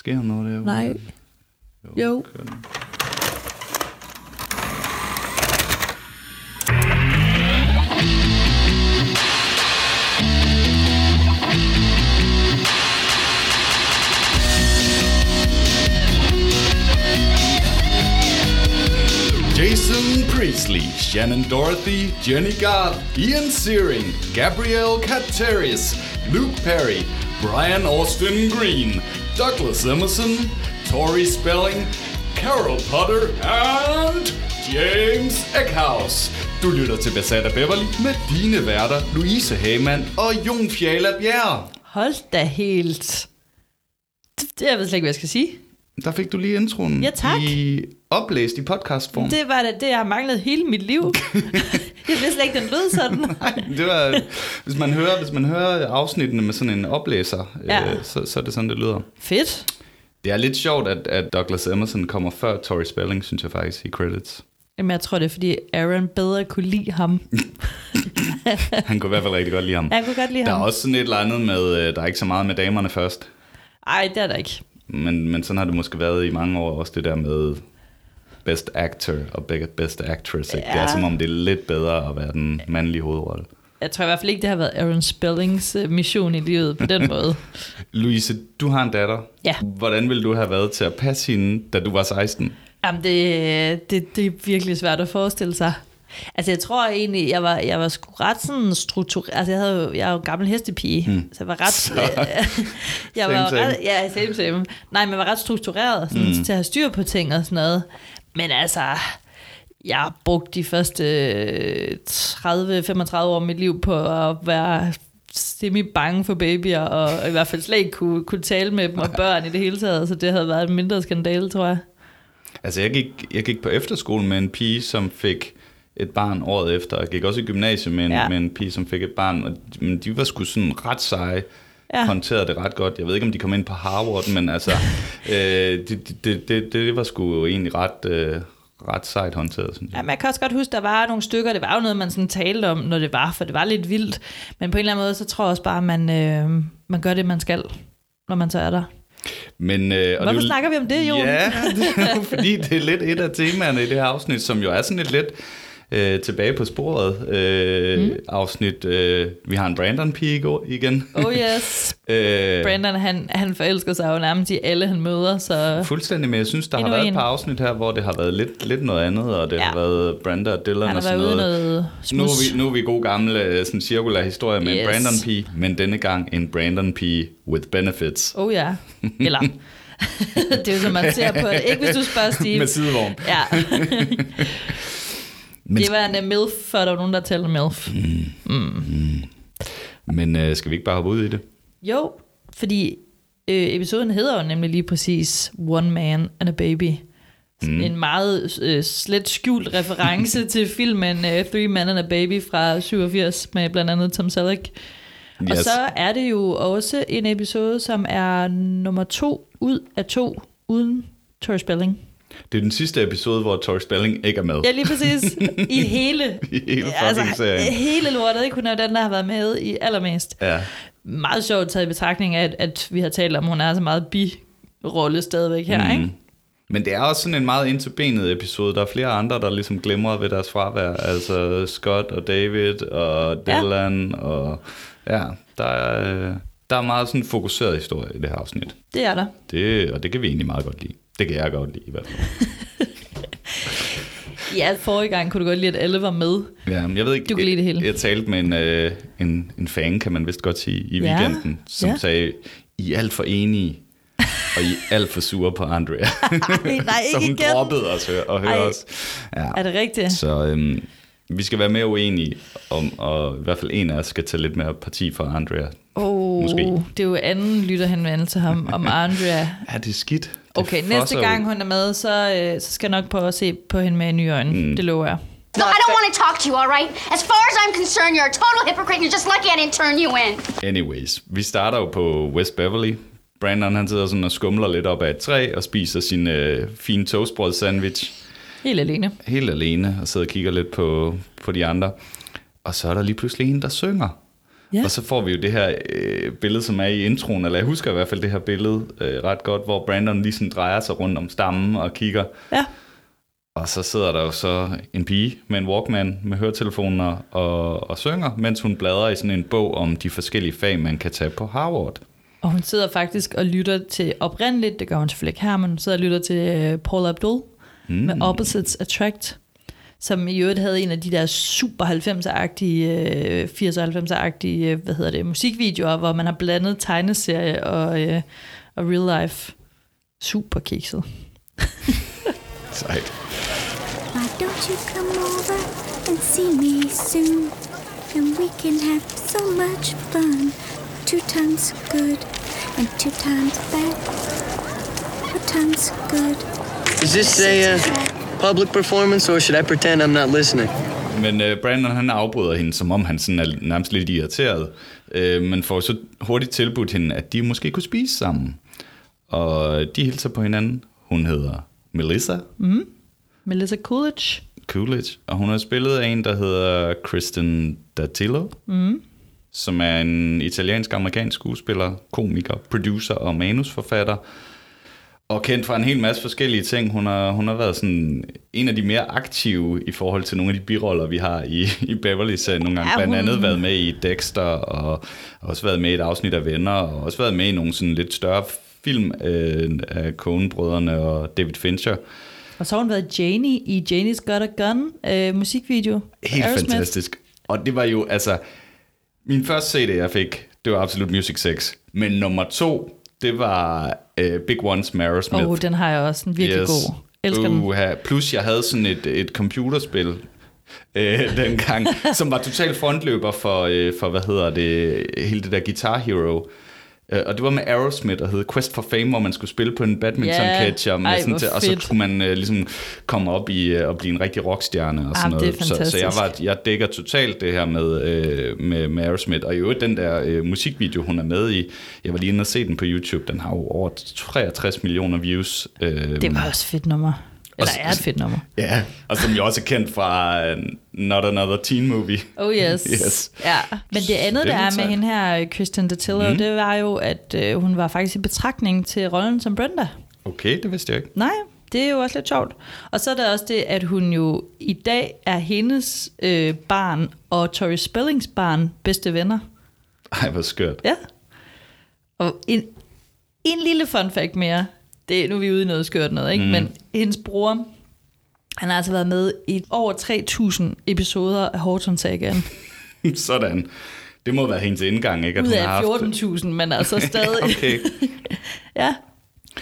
Sker der noget derude? Nej. Jo. kører. Jason Priestley, Shannon Dorothy, Jenny Garth, Ian Searing, Gabrielle Kateris, Luke Perry, Brian Austin Green, Douglas Emerson, Tori Spelling, Carol Potter and James Eckhouse. Du lytter til Besat af Beverly med dine værter, Louise Hamann og Jon Fjala Bjerre. Hold da helt. Det, det jeg ved slet ikke, hvad jeg skal sige. Der fik du lige introen Ja, tak. i oplæst i podcastform. Det var det, det jeg har manglet hele mit liv. jeg vidste slet ikke, den lød sådan. Nej, det var, hvis man hører, hvis man hører afsnittene med sådan en oplæser, Ja. øh, så, så er det sådan, det lyder. Fedt. Det er lidt sjovt, at, at Douglas Emerson kommer før Tori Spelling, synes jeg faktisk, i credits. Jamen, jeg tror, det er, fordi Aaron bedre kunne lide ham. Han kunne i hvert fald rigtig godt lide ham. Jeg kunne godt lide Der er ham. også sådan et eller andet med, øh, der er ikke så meget med damerne først, Ej, det er der ikke. Men, men sådan har det måske været i mange år, også det der med best actor og be- best actress. Ikke? Det er Ja. som om, det er lidt bedre at være den mandlige hovedrolle. Jeg tror i hvert fald ikke, det har været Aaron Spellings øh, mission i livet på den måde. Louise, du har en datter. Ja. Hvordan ville du have været til at passe hende, da du var 16? Jamen, det, det, det er virkelig svært at forestille sig. Altså, jeg tror egentlig, jeg var, jeg var sgu ret sådan struktureret. Altså, jeg, havde, jo- jeg er jo gammel hestepige, hmm. så jeg var ret... Så- jeg Same, var same. ret... Ja, same, same. Nej, men jeg var ret struktureret sådan, hmm. til at have styr på ting og sådan noget. Men altså, jeg har brugt de første øh, 30-35 år af mit liv på at være semi bange for babyer, og i hvert fald slet ikke kunne, kunne tale med dem og børn i det hele taget, så det havde været en mindre skandale, tror jeg. Altså, jeg gik, jeg gik på efterskole med en pige, som fik et barn året efter. Jeg gik også i gymnasiet med en, Ja. med en pige, som fik et barn. Og de, men de var sgu sådan ret seje. Ja. Håndterede det ret godt. Jeg ved ikke, om de kom ind på Harvard, men altså, øh, det, det, det, det, var sgu jo egentlig ret, øh, ret sejt håndteret, synes jeg. Ja, jeg kan også godt huske, der var nogle stykker, det var jo noget, man sådan talte om, når det var, for det var lidt vildt. Men på en eller anden måde, så tror jeg også bare, at man, øh, man gør det, man skal, når man så er der. Men, øh, og Hvorfor det, snakker vi om det, Jon? Ja, det er jo fordi, det er lidt et af temaerne i det her afsnit, som jo er sådan et lidt øh, tilbage på sporet øh, mm. afsnit. Øh, vi har en Brandon-pige igen. Oh yes. Øh, Brandon, han, han forelsker sig jo nærmest i alle, han møder, så Fuldstændig, men jeg synes, der har været en. et par afsnit her, hvor det har været lidt, lidt noget andet, og det Ja. har været Branda og Dylan og sådan noget. noget Nu er, vi, nu er vi gode gamle øh, sådan cirkulær historie med Yes. en Brandon P, men denne gang en Brandon P with benefits. Oh ja. Eller, det er jo som man ser på det. Ikke hvis du spørger Steve. Med sidevogn. Ja, Men, det var en uh, MILF, før der var nogen, der talte MILF. men øh, skal vi ikke bare hoppe ud i det? Jo, fordi øh, episoden hedder jo nemlig lige præcis One Man and a Baby. Mm. En meget øh, slet skjult reference til filmen øh, Three Men and a Baby fra 87 med blandt andet Tom Selleck. Yes. Og så er det jo også en episode, som er nummer to ud af to uden Tori Spelling. Det er den sidste episode, hvor Tori Spelling ikke er med. Ja, lige præcis. I hele, I hele altså, serien. hele lortet. Ikke? Hun er den, der har været med i allermest. Ja. meget sjovt taget i betragtning af, at, at vi har talt om, at hun er så meget bi-rolle stadigvæk her, mm. ikke? Men det er også sådan en meget ind til benet episode. Der er flere andre, der ligesom glemmer ved deres fravær. Altså Scott og David og. Dylan. Ja. Og ja, der er, der er meget sådan en fokuseret historie i det her afsnit. Det er der. Det, og det kan vi egentlig meget godt lide. Det kan jeg godt lide i hvert fald. Ja, forrige gang kunne du godt lide, at alle var med. Ja, men jeg ved ikke, Du kan lide det hele. Jeg, jeg talte med en, øh, en, en fan, kan man vist godt sige, i Ja. weekenden, som Ja. sagde, I er alt for enige, og I er alt for sure på Andrea. Ej, nej, så ikke igen. droppede os og høre os. Ja. Er det rigtigt? Så øhm, vi skal være mere uenige om, og i hvert fald en af os skal tage lidt mere parti for Andrea. Oh, Måske. det er jo anden lytterhenvendelse til ham om Andrea. Ja, det er skidt. Okay, næste gang hun er med, så, øh, så skal jeg nok prøve at se på hende med nye øjne. Mm. Det lover jeg. No, I don't want to talk to you, all right? As far as I'm concerned, you're a total hypocrite and you're just lucky I didn't turn you in. Anyways, vi starter jo på West Beverly. Brandon han sidder sådan og skumler lidt op ad et træ og spiser sin øh, fine toastbrød sandwich Helt alene. helt alene og sidder og kigger lidt på, på de andre. Og så er der lige pludselig en, der synger. Ja. Og så får vi jo det her øh, billede, som er i introen, eller jeg husker i hvert fald det her billede øh, ret godt, hvor Brandon lige sådan drejer sig rundt om stammen og kigger. Ja. Og så sidder der jo så en pige med en Walkman med høretelefoner og, og synger, mens hun bladrer i sådan en bog om de forskellige fag, man kan tage på Harvard. Og hun sidder faktisk og lytter til oprindeligt, det gør hun selvfølgelig ikke her, men hun sidder og lytter til øh, Paul Abdul mm. med Opposites Attract, som i øvrigt havde en af de der super 90'er-agtige, øh, 80'er-90'er-agtige, øh, hvad hedder det, musikvideoer, hvor man har blandet tegneserie og, øh, og real life. Super kikset. Sejt. Why don't you come over and see me soon? And we can have so much fun. Two times good and two times bad. What times good? Is this a uh, public performance, or should I pretend I'm not listening? Men øh, Brandon han afbryder hende, som om han sådan er nærmest lidt irriteret, øh, men får så hurtigt tilbudt hende, at de måske kunne spise sammen. Og de hilser på hinanden. Hun hedder Melissa Melissa Coolidge. Coolidge, og hun har spillet af en, der hedder Kristen Datillo, mm. som er en italiensk-amerikansk skuespiller, komiker, producer og manusforfatter, og kendt fra en hel masse forskellige ting. Hun har, hun har været sådan en af de mere aktive i forhold til nogle af de biroller, vi har i, i Beverly-serien. Nogle gange Ja, blandt andet været med i Dexter, og også været med i et afsnit af Venner, og også været med i nogle sådan lidt større film øh, af Coen-brødrene og David Fincher. Og så har hun været Janie i Janie's Got a Gun øh, musikvideo. Helt Aerosmith. fantastisk. Og det var jo, altså, min første CD, jeg fik, det var Absolute Music 6. Men nummer to, det var uh, Big Ones med Aerosmith. Og oh, den har jeg også. Den er virkelig god. Elsker den. Uha. Plus, jeg havde sådan et, et computerspil øh, dengang, som var total frontløber for, øh, for, hvad hedder det, hele det der Guitar Hero. Øh, Og det var med Aerosmith, der hed Quest for Fame, hvor man skulle spille på en badminton-catcher. med Ej, sådan til, og så skulle man øh, ligesom komme op i øh, og blive en rigtig rockstjerne og sådan Ah, det er noget. Så, så jeg, var, jeg dækker totalt det her med, øh, med, med Aerosmith. Og i øvrigt den der øh, musikvideo, hun er med i, jeg var lige inde og se den på YouTube, den har jo over 63 millioner views. Øh, Det var også fedt nummer. Eller er et fedt nummer. Ja, og som jo også er kendt fra uh, Not Another Teen Movie. Oh yes. Yes. Ja. Men det andet, Det der er med hende her, Kristen Datillo, mm. det var jo, at øh, hun var faktisk i betragtning til rollen som Brenda. Okay, det vidste jeg ikke. Nej, det er jo også lidt sjovt. Og så er der også det, at hun jo i dag er hendes øh, barn og Tori Spellings barn bedste venner. Ej, hvor skørt. Ja. Og en, en lille fun fact mere. Det, nu er vi ude i noget skørt noget, ikke? Mm. Men hendes bror, han har altså været med i over 3.000 episoder af Horton Sagaen. Sådan. Det må være hendes indgang, ikke? At Ud hun af haft 14.000, men altså stadig. okay. ja.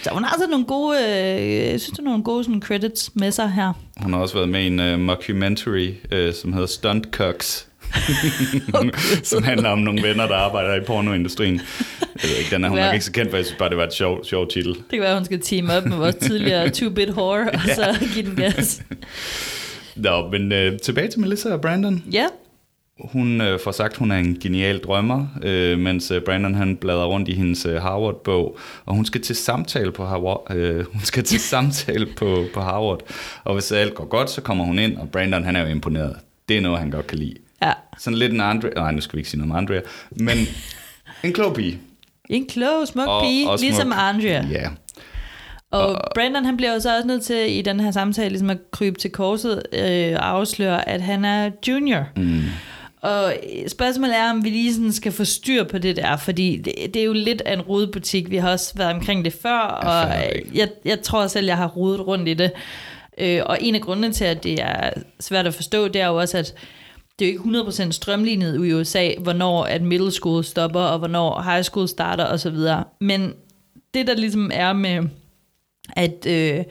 Så hun har altså nogle gode, øh, synes, er nogle gode sådan, credits med sig her. Hun har også været med i en uh, mockumentary, uh, som hedder Stunt Cucks. som handler om nogle venner, der arbejder i pornoindustrien. Jeg ved ikke, den er hun Ja. nok ikke så kendt for, jeg synes bare, det var et sjov, sjov titel. Det kan være, hun skal team op med vores tidligere two-bit whore, og så give den gas. Nå, men uh, tilbage til Melissa og Brandon. Ja, Hun øh, får sagt, hun er en genial drømmer, øh, mens øh, Brandon han bladrer rundt i hendes øh, Harvard-bog, og hun skal til samtale på Harvard. Øh, hun skal til samtale på, på Harvard, og hvis alt går godt, så kommer hun ind, og Brandon han er jo imponeret. Det er noget, han godt kan lide. Ja. Sådan lidt en Andrea, nej, nu skal vi ikke sige noget om Andrea, men en klog pige. En klog, smuk Og- pige, og smuk. ligesom Andrea. Ja, Og Brandon han bliver jo så også nødt til i den her samtale ligesom at krybe til korset øh, og afsløre, at han er junior. Mm. Og spørgsmålet er, om vi lige sådan skal få styr på det der, fordi det, det er jo lidt af en rodebutik. Vi har også været omkring det før, og jeg, jeg tror selv, jeg har rodet rundt i det. Øh, og en af grundene til, at det er svært at forstå, det er jo også, at det er jo ikke 100% strømlignet i USA, hvornår at middle school stopper, og hvornår high school starter osv. Men det, der ligesom er med at, øh,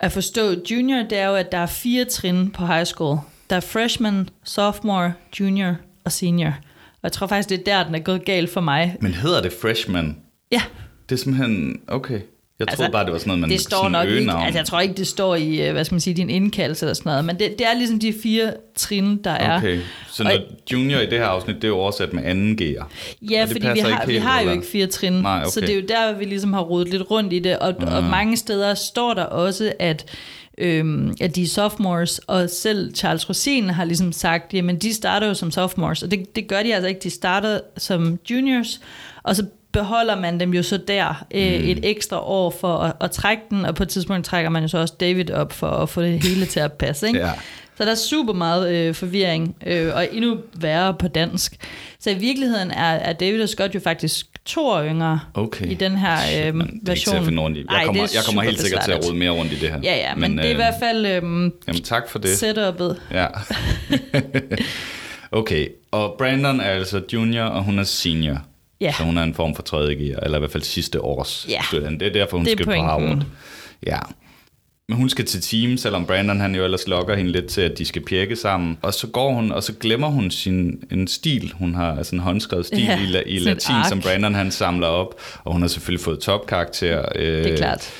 at forstå junior, det er jo, at der er fire trin på high school. Der er freshman, sophomore, junior og senior. Og jeg tror faktisk, det er der, den er gået galt for mig. men hedder det freshman? Ja, Det er simpelthen, okay. Jeg troede bare, det var sådan noget, man det står nok ikke, altså jeg tror ikke, det står i, øh, hvad skal man sige, din indkaldelse eller sådan noget, men det, det er ligesom de fire trin, der er. Okay, så Og- når junior i det her afsnit, det er jo oversat med anden G'er. Ja, Og fordi vi har, ikke vi helt, har jo eller? ikke fire trin, Nej, okay. så det er jo der, vi ligesom har rodet lidt rundt i det, og, Ah. og mange steder står der også, at, øhm, at de er sophomores, og selv Charles Rosin har ligesom sagt, jamen de starter jo som sophomores, og det, det gør de altså ikke, de starter som juniors, og så beholder man dem jo så der øh, Mm. et ekstra år for at, at trække den, og på et tidspunkt trækker man jo så også David op for at få det hele til at passe. Ikke? Ja. Så der er super meget øh, forvirring, øh, og endnu værre på dansk. Så i virkeligheden er, er David og Scott jo faktisk to år yngre Okay. i den her Shit, øh, mand, det er ikke version. til at. Jeg Ej, kommer, er jeg kommer helt sikkert til at besværligt. rode mere rundt i det her. Ja, ja, men, men det er i øh, hvert fald øh, Jamen tak for det. setup'et. Ja. okay, og Brandon er altså junior, og hun er senior. Ja. Så hun er en form for tredje gear, eller i hvert fald sidste års Ja. student. Det er derfor, hun Det skal pointen. på Harvard. Ja. Men hun skal til team, selvom Brandon han jo ellers lokker hende lidt til, at de skal pjekke sammen. Og så går hun, og så glemmer hun sin en stil. Hun har altså en håndskrevet stil Ja, i, la, i latin, som Brandon han samler op. Og hun har selvfølgelig fået topkarakter. Øh, Det er klart.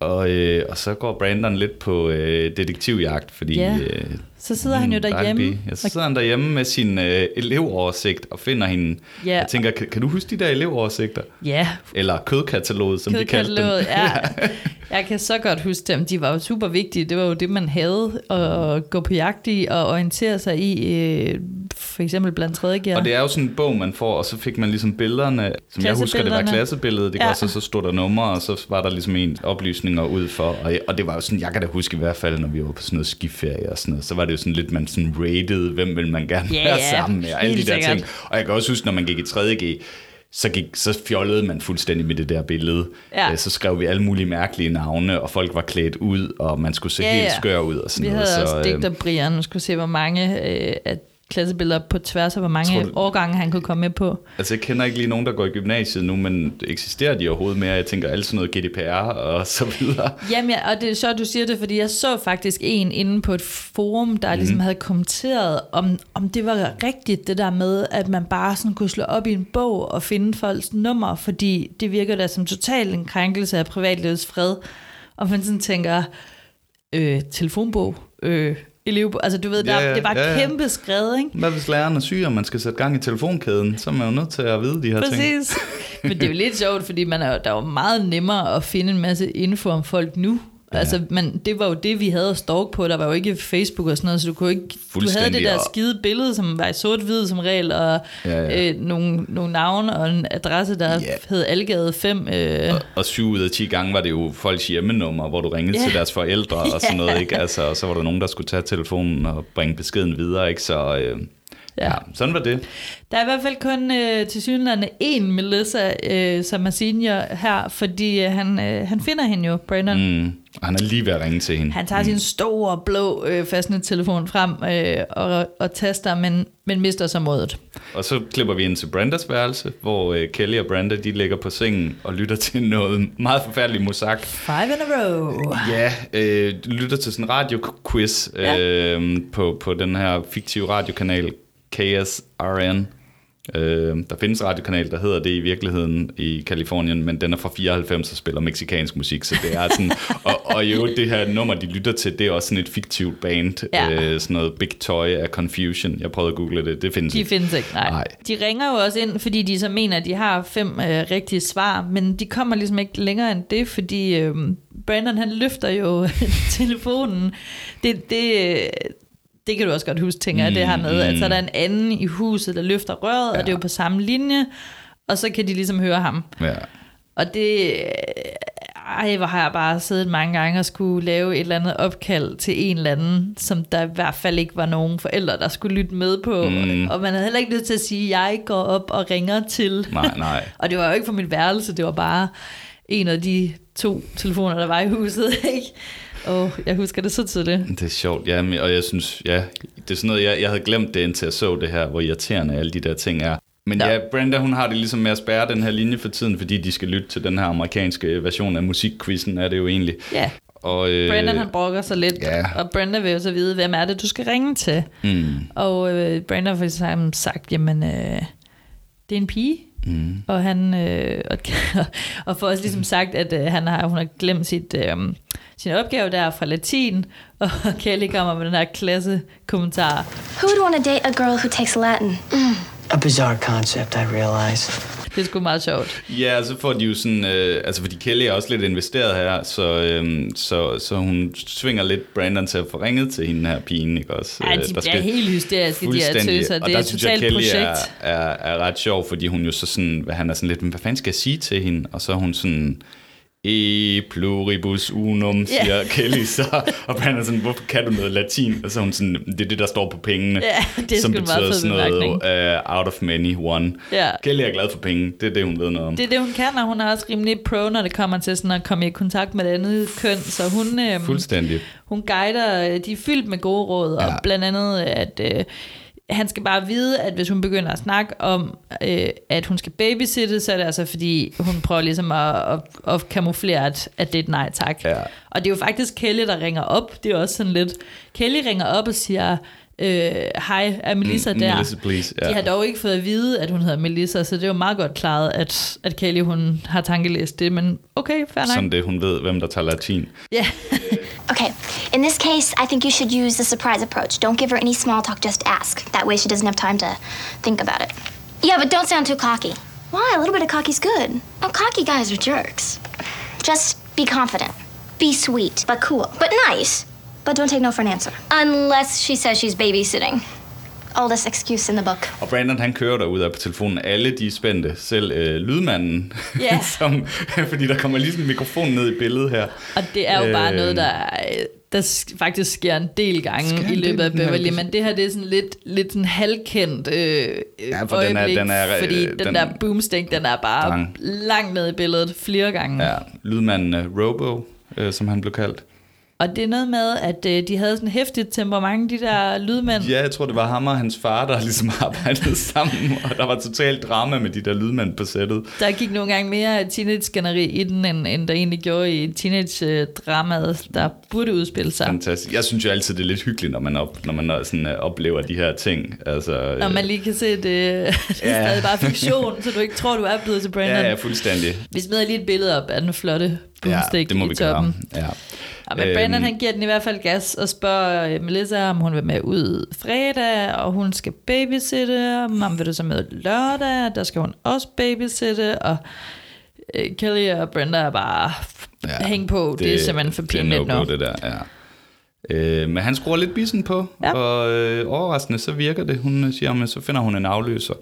Og, øh, og så går Brandon lidt på øh, detektivjagt, fordi... Ja. Øh, Så sidder han jo Mm, derhjemme. pige. Ja, så sidder han derhjemme med sin øh, elevoversigt og finder hende. Ja. Jeg tænker, kan, kan du huske de der elevoversigter? Ja, Eller kødkataloget, som de kaldte dem. kødkataloget, ja. Jeg kan så godt huske dem. De var jo super vigtige. Det var jo det, man havde at gå på jagt i og orientere sig i, øh, for eksempel blandt tredje. Og det er jo sådan en bog, man får, og så fik man ligesom billederne, som jeg husker, det var klassebilledet, det ja. så, så stod der numre, og så var der ligesom en oplysninger ud for, og, og det var jo sådan, jeg kan da huske i hvert fald, når vi var på sådan noget skiferie og sådan noget, så var det jo sådan lidt, man sådan rated, hvem vil man gerne Ja, være sammen med, og alle de der sikkert. ting. Og jeg kan også huske, når man gik i 3.G, så, gik, så fjollede man fuldstændig med det der billede. Ja. Øh, Så skrev vi alle mulige mærkelige navne, og folk var klædt ud, og man skulle se Ja, helt skør ud og sådan Vi noget. havde også så, øh, digter Brian, nu skulle se, hvor mange øh, af klassebilleder på tværs af, hvor mange Tror du- årgange han kunne komme med på. Altså, jeg kender ikke lige nogen, der går i gymnasiet nu, men eksisterer de overhovedet mere? Jeg tænker alt sådan noget GDPR og så videre. Jamen, ja, og det er sjovt, du siger det, fordi jeg så faktisk en inde på et forum, der ligesom Mhm. havde kommenteret, om, om det var rigtigt, det der med, at man bare sådan kunne slå op i en bog og finde folks nummer, fordi det virker da som totalt en krænkelse af privatlivets fred. Og man sådan tænker, øh, telefonbog, øh, elevbog, altså du ved, der, Ja, ja, det var ja, ja. kæmpe skrevet, ikke? Hvad hvis læreren er syg, og man skal sætte gang i telefonkæden? Så er man jo nødt til at vide de her ting. Præcis. Men det er jo lidt sjovt, fordi man er, der er jo meget nemmere at finde en masse info om folk nu. Ja. Altså, men det var jo det, vi havde at stalk på. Der var jo ikke Facebook og sådan noget, så du kunne ikke... Du havde det der og- skide billede, som var i sort-hvid som regel, og Ja, ja. Øh, nogle, nogle navne og en adresse, der Ja. hed Algade 5. Øh, Og syv ud af 10 gange var det jo folks hjemmenummer, hvor du ringede Ja. til deres forældre og sådan noget, ikke? Altså, og så var der nogen, der skulle tage telefonen og bringe beskeden videre, ikke? Så øh, ja. Ja. ja, sådan var det. Der er i hvert fald kun øh, til synligheden én Melissa, øh, som er senior her, fordi øh, han, øh, han finder hende jo, Brandon. Mm. Og han er lige ved at ringe til hende. Han tager sin store blå øh, fastnet-telefon frem øh, og, og taster, men, men mister så modet. Og så klipper vi ind til Brandas værelse, hvor øh, Kelly og Branda, de ligger på sengen og lytter til noget meget forfærdeligt musak. Five in a row. Ja, øh, lytter til sådan en radioquiz Ja. øh, på, på den her fiktive radiokanal KSRN. Øh, der findes radiokanal, der hedder det i virkeligheden i Kalifornien, men den er fra 94 og spiller meksikansk musik, så det er sådan... og, og jo, det her nummer, de lytter til, det er også sådan et fiktivt band. Ja. Øh, sådan noget Big Toy af Confusion. Jeg prøvede at google det, det findes De ikke. findes ikke, nej. Nej. De ringer jo også ind, fordi de så mener, at de har fem øh, rigtige svar, men de kommer ligesom ikke længere end det, fordi øh, Brandon han løfter jo telefonen. Det, det, øh, det kan du også godt huske, tænker jeg, det her med, at så er der en anden i huset, der løfter røret, ja. og det er jo på samme linje, og så kan de ligesom høre ham. Ja. Og det... Ej, hvor har jeg bare siddet mange gange og skulle lave et eller andet opkald til en eller anden, som der i hvert fald ikke var nogen forældre, der skulle lytte med på. Mm. Og man havde heller ikke lyst til at sige, at jeg går op og ringer til. Nej, nej. og det var jo ikke for mit værelse, det var bare en af de to telefoner, der var i huset. Ikke? Og jeg husker det så tydeligt. Det er sjovt, ja, og jeg synes, ja, det er sådan noget, jeg, jeg havde glemt det, indtil jeg så det her, hvor irriterende alle de der ting er. Men Nå. ja, Brenda, hun har det ligesom med at spærre den her linje for tiden, fordi de skal lytte til den her amerikanske version af musikquizzen, er det jo egentlig. Ja, Og, øh, Brandon han brokker sig lidt, ja. og Brenda vil jo så vide, hvem er det, du skal ringe til. Mm, Og øh, Brandon har for eksempel sagt, jamen, øh, det er en pige. Mm. Og han øh, og, og får også ligesom sagt, at øh, han har, hun har glemt sit, øh, sin opgave der fra latin, og Kelly kommer med den her klasse kommentar. Who would want to date a girl who takes Latin? A bizarre concept, I realize. Det er sgu meget sjovt. Ja, så får de jo sådan, øh, altså fordi Kelly er også lidt investeret her, så, øh, så, så hun svinger lidt Brandon til at få ringet til hende her pigen, ikke også? Ja, Øh, de der bliver helt hysteriske, de her tøser. Og Det der er et synes jeg, Kelly er, projekt. er, er ret sjov, fordi hun jo så sådan, han er sådan lidt, "Men hvad fanden skal jeg sige til hende? Og så er hun sådan, E pluribus unum, siger Ja. Kelly så. Og Brandon er sådan, hvorfor kan du noget latin? Og så er hun sådan, det er det, der står på pengene. Ja, det er som betyder sådan noget, uh, out of many, one. Ja. Kelly er glad for penge, det er det, hun ved noget om. Det er det, hun kan, og hun er også rimelig pro, når det kommer til sådan at komme i kontakt med det andet køn. Så hun, øh, Fuldstændig. hun guider, øh, de er fyldt med gode råd, og Ja. blandt andet, at øh, han skal bare vide, at hvis hun begynder at snakke om, øh, at hun skal babysitte, så er det altså fordi, hun prøver ligesom at, at, at kamuflere, at, at det er et nej tak. Ja. Og det er jo faktisk Kelly, der ringer op. Det er også sådan lidt... Kelly ringer op og siger, øh, hej, er Melissa Mm, der? Melissa, please, ja. De har dog ikke fået at vide, at hun hedder Melissa, så det er jo meget godt klaret, at, at Kelly hun har tankelæst det, men okay, fair nok. Sådan det, hun ved, hvem der tager latin. Ja. Okay, in this case, I think you should use the surprise approach. Don't give her any small talk, just ask. That way she doesn't have time to think about it. Yeah, but don't sound too cocky. Why? A little bit of cocky's good. Oh, cocky guys are jerks. Just be confident. Be sweet, but cool. But nice. But don't take no for an answer. Unless she says she's babysitting. Oldest excuse in the book. Og Brandon, han kører derud af på telefonen. Alle de er spændte. Selv øh, lydmanden. Ja. som, fordi der kommer lige sådan en mikrofon ned i billedet her. Og det er jo bare Øh, noget, der, der sk- faktisk sker en del gange Sker i løbet af den Beverly, men det her det er sådan lidt, lidt sådan halvkendt øh, Ja, for den er- øjeblik, den er, øh, fordi den, den- der boomstick, den er bare Lang. langt ned i billedet flere gange. Ja, lydmanden øh, Robo, øh, som han blev kaldt. Og det er noget med, at øh, de havde sådan hæftigt temperament, de der lydmænd. Ja, jeg tror, det var ham og hans far, der ligesom arbejdede sammen, og der var totalt drama med de der lydmænd på sættet. Der gik nogle gange mere teenage-skænderi i den, end, end der egentlig gjorde i teenage-dramaet, der burde udspille sig. Fantastisk. Jeg synes jo altid, det er lidt hyggeligt, når man, op, når man sådan, øh, oplever de her ting. Altså, Når øh, man lige kan se, at det, det er Ja. stadig bare fiktion, så du ikke tror, du er blevet til Brandon. Ja, ja, fuldstændig. Vi smider lige et billede op af den flotte Ja, boomstick det må i vi toppen. gøre. Ja. Ja, men Brandon Øhm. han giver den i hvert fald gas og spørger øh, Melissa, om hun vil med ud fredag, og hun skal babysitte, om vil du så med lørdag, der skal hun også babysitte, og øh, Kelly og Brenda er bare ja, hæng på, det, det er simpelthen for pinligt det er nu. det der, ja. Øh, men han skruer lidt bissen på, Ja. ja. og øh, overraskende så virker det. Hun siger, men så finder hun en afløser.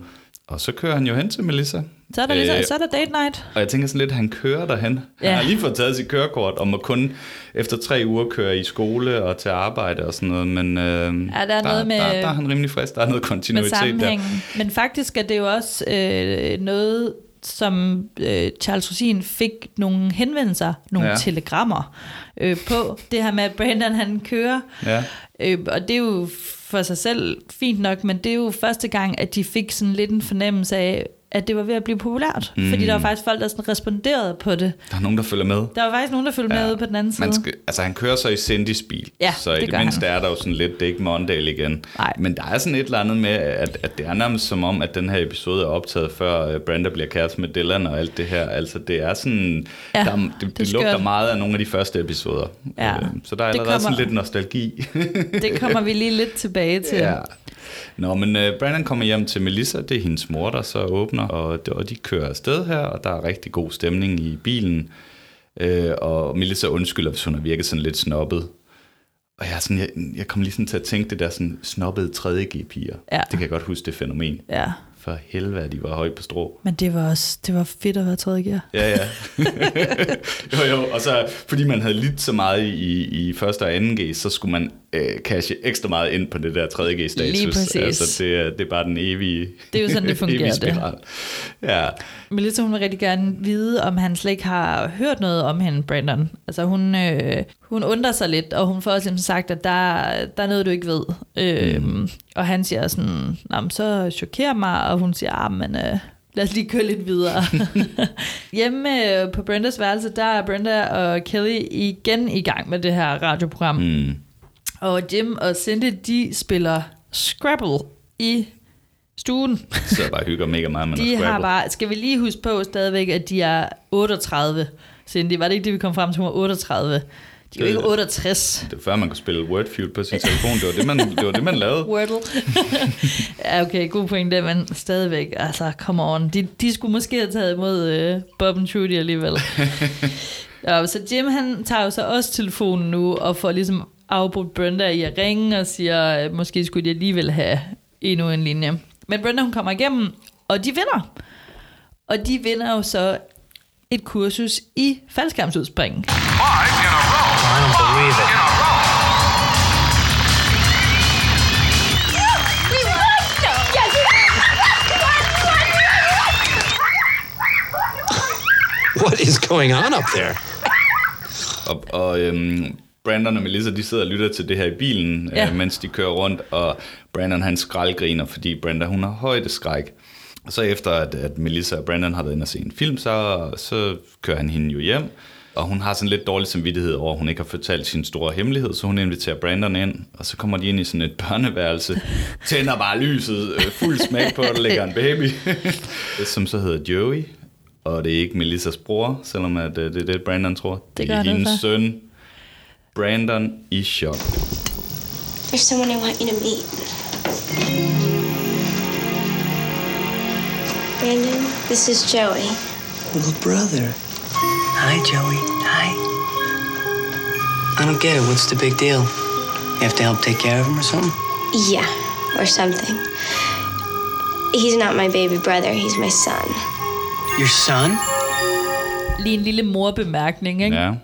Og så kører han jo hen til Melissa. Så er der, ligesom, Øh, så er der date night. Og jeg tænker sådan lidt, at han kører derhen. Ja. Han har lige fået taget sit kørekort, og må kun efter tre uger køre i skole og til arbejde og sådan noget. Men øh, Ja, der er der, noget med- der, der er han rimelig frisk. Der er noget kontinuitet der. Men faktisk er det jo også øh, noget, som øh, Charles Rosin fik nogle henvendelser, nogle. Ja. telegrammer øh, på. Det her med, at Brandon han kører. Ja. Øh, og det er jo for sig selv fint nok, men det er jo første gang, at de fik sådan lidt en fornemmelse af, at det var ved at blive populært. Mm. Fordi der var faktisk folk, der sådan responderede på det. Der er nogen, der følger med. Der var faktisk nogen, der følte ja. med på den anden side. Man skal, altså han kører så i Cindys bil, Ja, så i det det, mindste han. er der jo sådan lidt, det er ikke Mondale igen. Nej. Men der er sådan et eller andet med, at, at det er nærmest som om, at den her episode er optaget før uh, Brenda bliver kæreste med Dylan og alt det her. Altså det er sådan, Ja, der, er- det det, det lugter meget af nogle af de første episoder. Ja. Øh, Så der er allerede kommer- sådan lidt nostalgi. Det kommer vi lige lidt tilbage til. ja. Nå, men uh, Brandon kommer hjem til Melissa, det er hendes mor, der så åbner, og, og de kører afsted her, og der er rigtig god stemning i bilen. Øh, og Melissa undskylder, hvis hun har virket sådan lidt snobbet. Og jeg, er sådan, jeg, jeg kom lige sådan til at tænke det der sådan snobbede 3G-piger. Ja. Det kan jeg godt huske, det fænomen. ja. For helvede, de var højt på strå. Men det var også det var fedt at være tredje gear. Ja, ja. jo, jo. Og så, fordi man havde lidt så meget i, i første og anden G, så skulle man øh, cashe ekstra meget ind på det der 3G-status. Lige præcis. Altså, det, er- det er bare den evige Det er jo sådan, det fungerer, det. Ja. Melissa, hun vil rigtig gerne vide, om han slet ikke har hørt noget om hende, Brandon. Altså hun, øh, hun undrer sig lidt, og hun får også ligesom sagt, at der, der er noget, du ikke ved. Øh, mm. Og han siger sådan, Nå, så chokerer mig, og hun siger, ah, men øh, lad os lige køre lidt videre. Hjemme øh, på Brendas værelse, der er Brenda og Kelly igen i gang med det her radioprogram. Mm. Og Jim og Cindy, de spiller Scrabble i stuen. Så bare hygger mega meget med De noget har Scrabble. bare, skal vi lige huske på stadigvæk, at de er 38. Cindy, var det ikke det, vi kom frem til, hun var 38? De er jo ikke 68. Det var før, man kunne spille Wordfeud på sin telefon. Det var det, man, det var det, man lavede. Wordle. ja, okay, god pointe, men stadigvæk, altså, come on. De, de skulle måske have taget imod øh, Bob and Trudy alligevel. ja, så Jim, han tager jo så også telefonen nu, og får ligesom afbrudt Brenda i at ringe, og siger, at måske skulle de alligevel have endnu en linje. Men Brenda, hun kommer igennem, og de vinder. Og de vinder jo så et kursus i faldskærmsudspring. I don't believe it. What is going on up there? Og, og øhm, Brandon og Melissa, de sidder og lytter til det her i bilen, Ja. ja. øh, mens de kører rundt, og Brandon han skraldgriner, fordi Brenda hun har højdeskræk. Og så efter, at, at Melissa og Brandon har været inde og se en film, så, så kører han hende jo hjem. Og hun har sådan lidt dårlig samvittighed over, at hun ikke har fortalt sin store hemmelighed, så hun inviterer Brandon ind, og så kommer de ind i sådan et børneværelse, tænder bare lyset, øh, fuld smæk på, der ligger en baby, som så hedder Joey, og det er ikke Melissas bror, selvom at, øh, det er det, Brandon tror. Det er det hendes så. søn, Brandon i chok. There's someone I want you to meet. Brandon, this is Joey. Little brother. Hi, Joey. Hi. I don't get it. What's the big deal? You have to help take care of him or something? Yeah, or something. He's not my baby brother, he's my son. Your son? Lige en lille morbemærkning, ikke? Ja.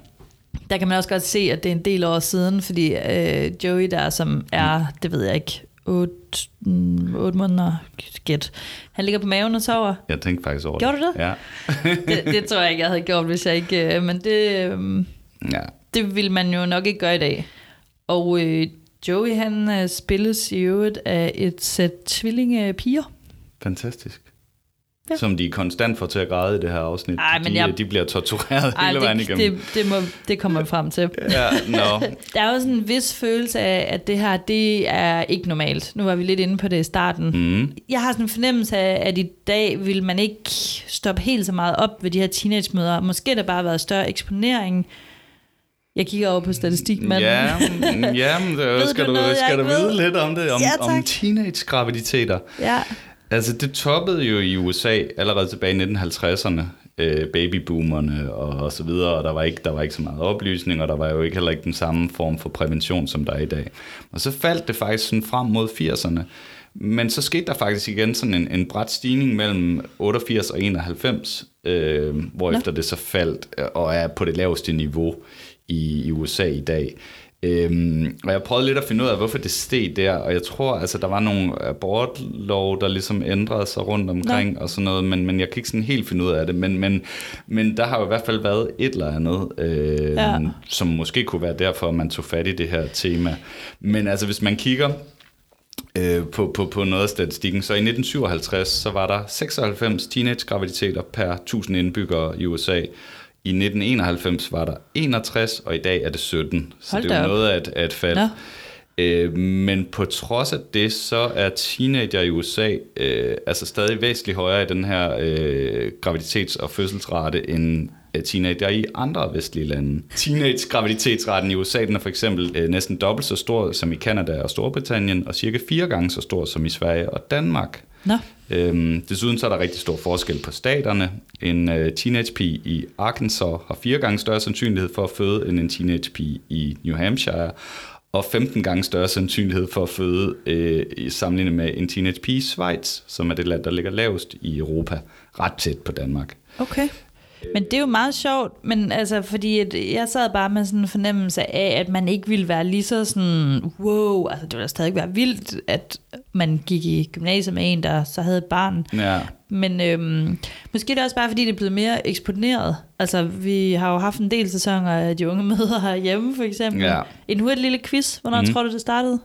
Der kan man også godt se, at det er en del år siden, fordi øh, Joey der, som er, det ved jeg ikke, 8, mm, 8 måneder, gæt. Han ligger på maven og sover. Jeg tænkte faktisk over Gjorde det. du det? Ja. Det, det tror jeg ikke, jeg havde gjort, hvis jeg ikke... øh, Men det, øh, ja. det vil man jo nok ikke gøre i dag. Og øh, Joey, han øh, spilles i øvrigt af et sæt tvillingepiger. Fantastisk. Ja. Som de konstant får til at græde i det her afsnit. Ej, men de, jeg- de bliver tortureret Ej, hele vejen det, igennem. det, det, må, det kommer man frem til. Ja, no. Der er jo sådan en vis følelse af, at det her, det er ikke normalt. Nu var vi lidt inde på det i starten. Mm. Jeg har sådan en fornemmelse af, at i dag vil man ikke stoppe helt så meget op ved de her teenage-møder. Måske har der bare været større eksponering. Jeg kigger over på statistik, men... Ja, mm, ja men det, skal du noget, skal du ikke ved? vide lidt om det? Om, Ja, tak. om teenage-graviditeter. ja. Altså, det toppede jo i USA allerede tilbage i 1950'erne. Øh, babyboomerne og, og så videre, og der var, ikke, der var ikke så meget oplysning, og der var jo ikke heller ikke den samme form for prævention, som der er i dag. Og så faldt det faktisk sådan frem mod 80'erne. Men så skete der faktisk igen sådan en, en bræt stigning mellem 88 og 91, øh, hvorefter det så faldt øh, og er på det laveste niveau i, i USA i dag. Øhm, og jeg prøvede lidt at finde ud af, hvorfor det steg der, og jeg tror, altså, der var nogle abortlov, der ligesom ændrede sig rundt omkring Nå. og sådan noget, men, men jeg kan ikke sådan helt finde ud af det, men, men, men der har jo i hvert fald været et eller andet, øh, Ja. som måske kunne være derfor, at man tog fat i det her tema. Men altså, hvis man kigger øh, på, på, på noget af statistikken, så i 1957, så var der 96 teenage-graviditeter per 1000 indbyggere i USA. I 1991 var der 61, og i dag er det 17. Så Hold det er jo op. noget af et, af et fald. Nå. Øh, men på trods af det, så er teenager i USA øh, altså stadig væsentligt højere i den her øh, graviditets- og fødselsrate end øh, teenager i andre vestlige lande. Teenage-graviditetsraten i USA den er for eksempel øh, næsten dobbelt så stor som i Kanada og Storbritannien, og cirka fire gange så stor som i Sverige og Danmark. Nå. Øhm, desuden så er der rigtig stor forskel på staterne. En øh, teenage-pige i Arkansas har fire gange større sandsynlighed for at føde end en teenage-pige i New Hampshire, og 15 gange større sandsynlighed for at føde øh, i sammenligning med en teenage-pige i Schweiz, som er det land, der ligger lavest i Europa, ret tæt på Danmark. Okay. Men det er jo meget sjovt, men altså, fordi at jeg sad bare med sådan en fornemmelse af, at man ikke ville være lige så sådan, wow, altså det ville da stadig være vildt, at man gik i gymnasiet med en, der så havde et barn. Ja, Men øhm, måske er det også bare, fordi det er blevet mere eksponeret. Altså, vi har jo haft en del sæsoner af de unge møder herhjemme, for eksempel. Ja. En hurtig lille quiz. Hvornår mm. tror du, det startede?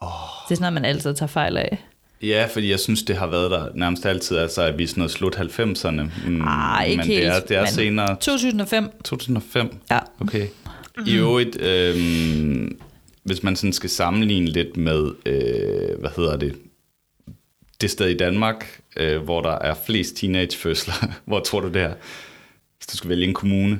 Oh. Det er sådan noget, man altid tager fejl af. Ja, fordi jeg synes, det har været der nærmest altid, altså at vi er sådan noget slut 90'erne. Mm, Ah, ikke men helt. det er, det er men senere 2005. 2005? Ja. Okay. I øvrigt, øh, hvis man sådan skal sammenligne lidt med, øh, hvad hedder det, det sted i Danmark, øh, hvor der er flest teenagefødsler. hvor tror du det er? Hvis du skal vælge en kommune.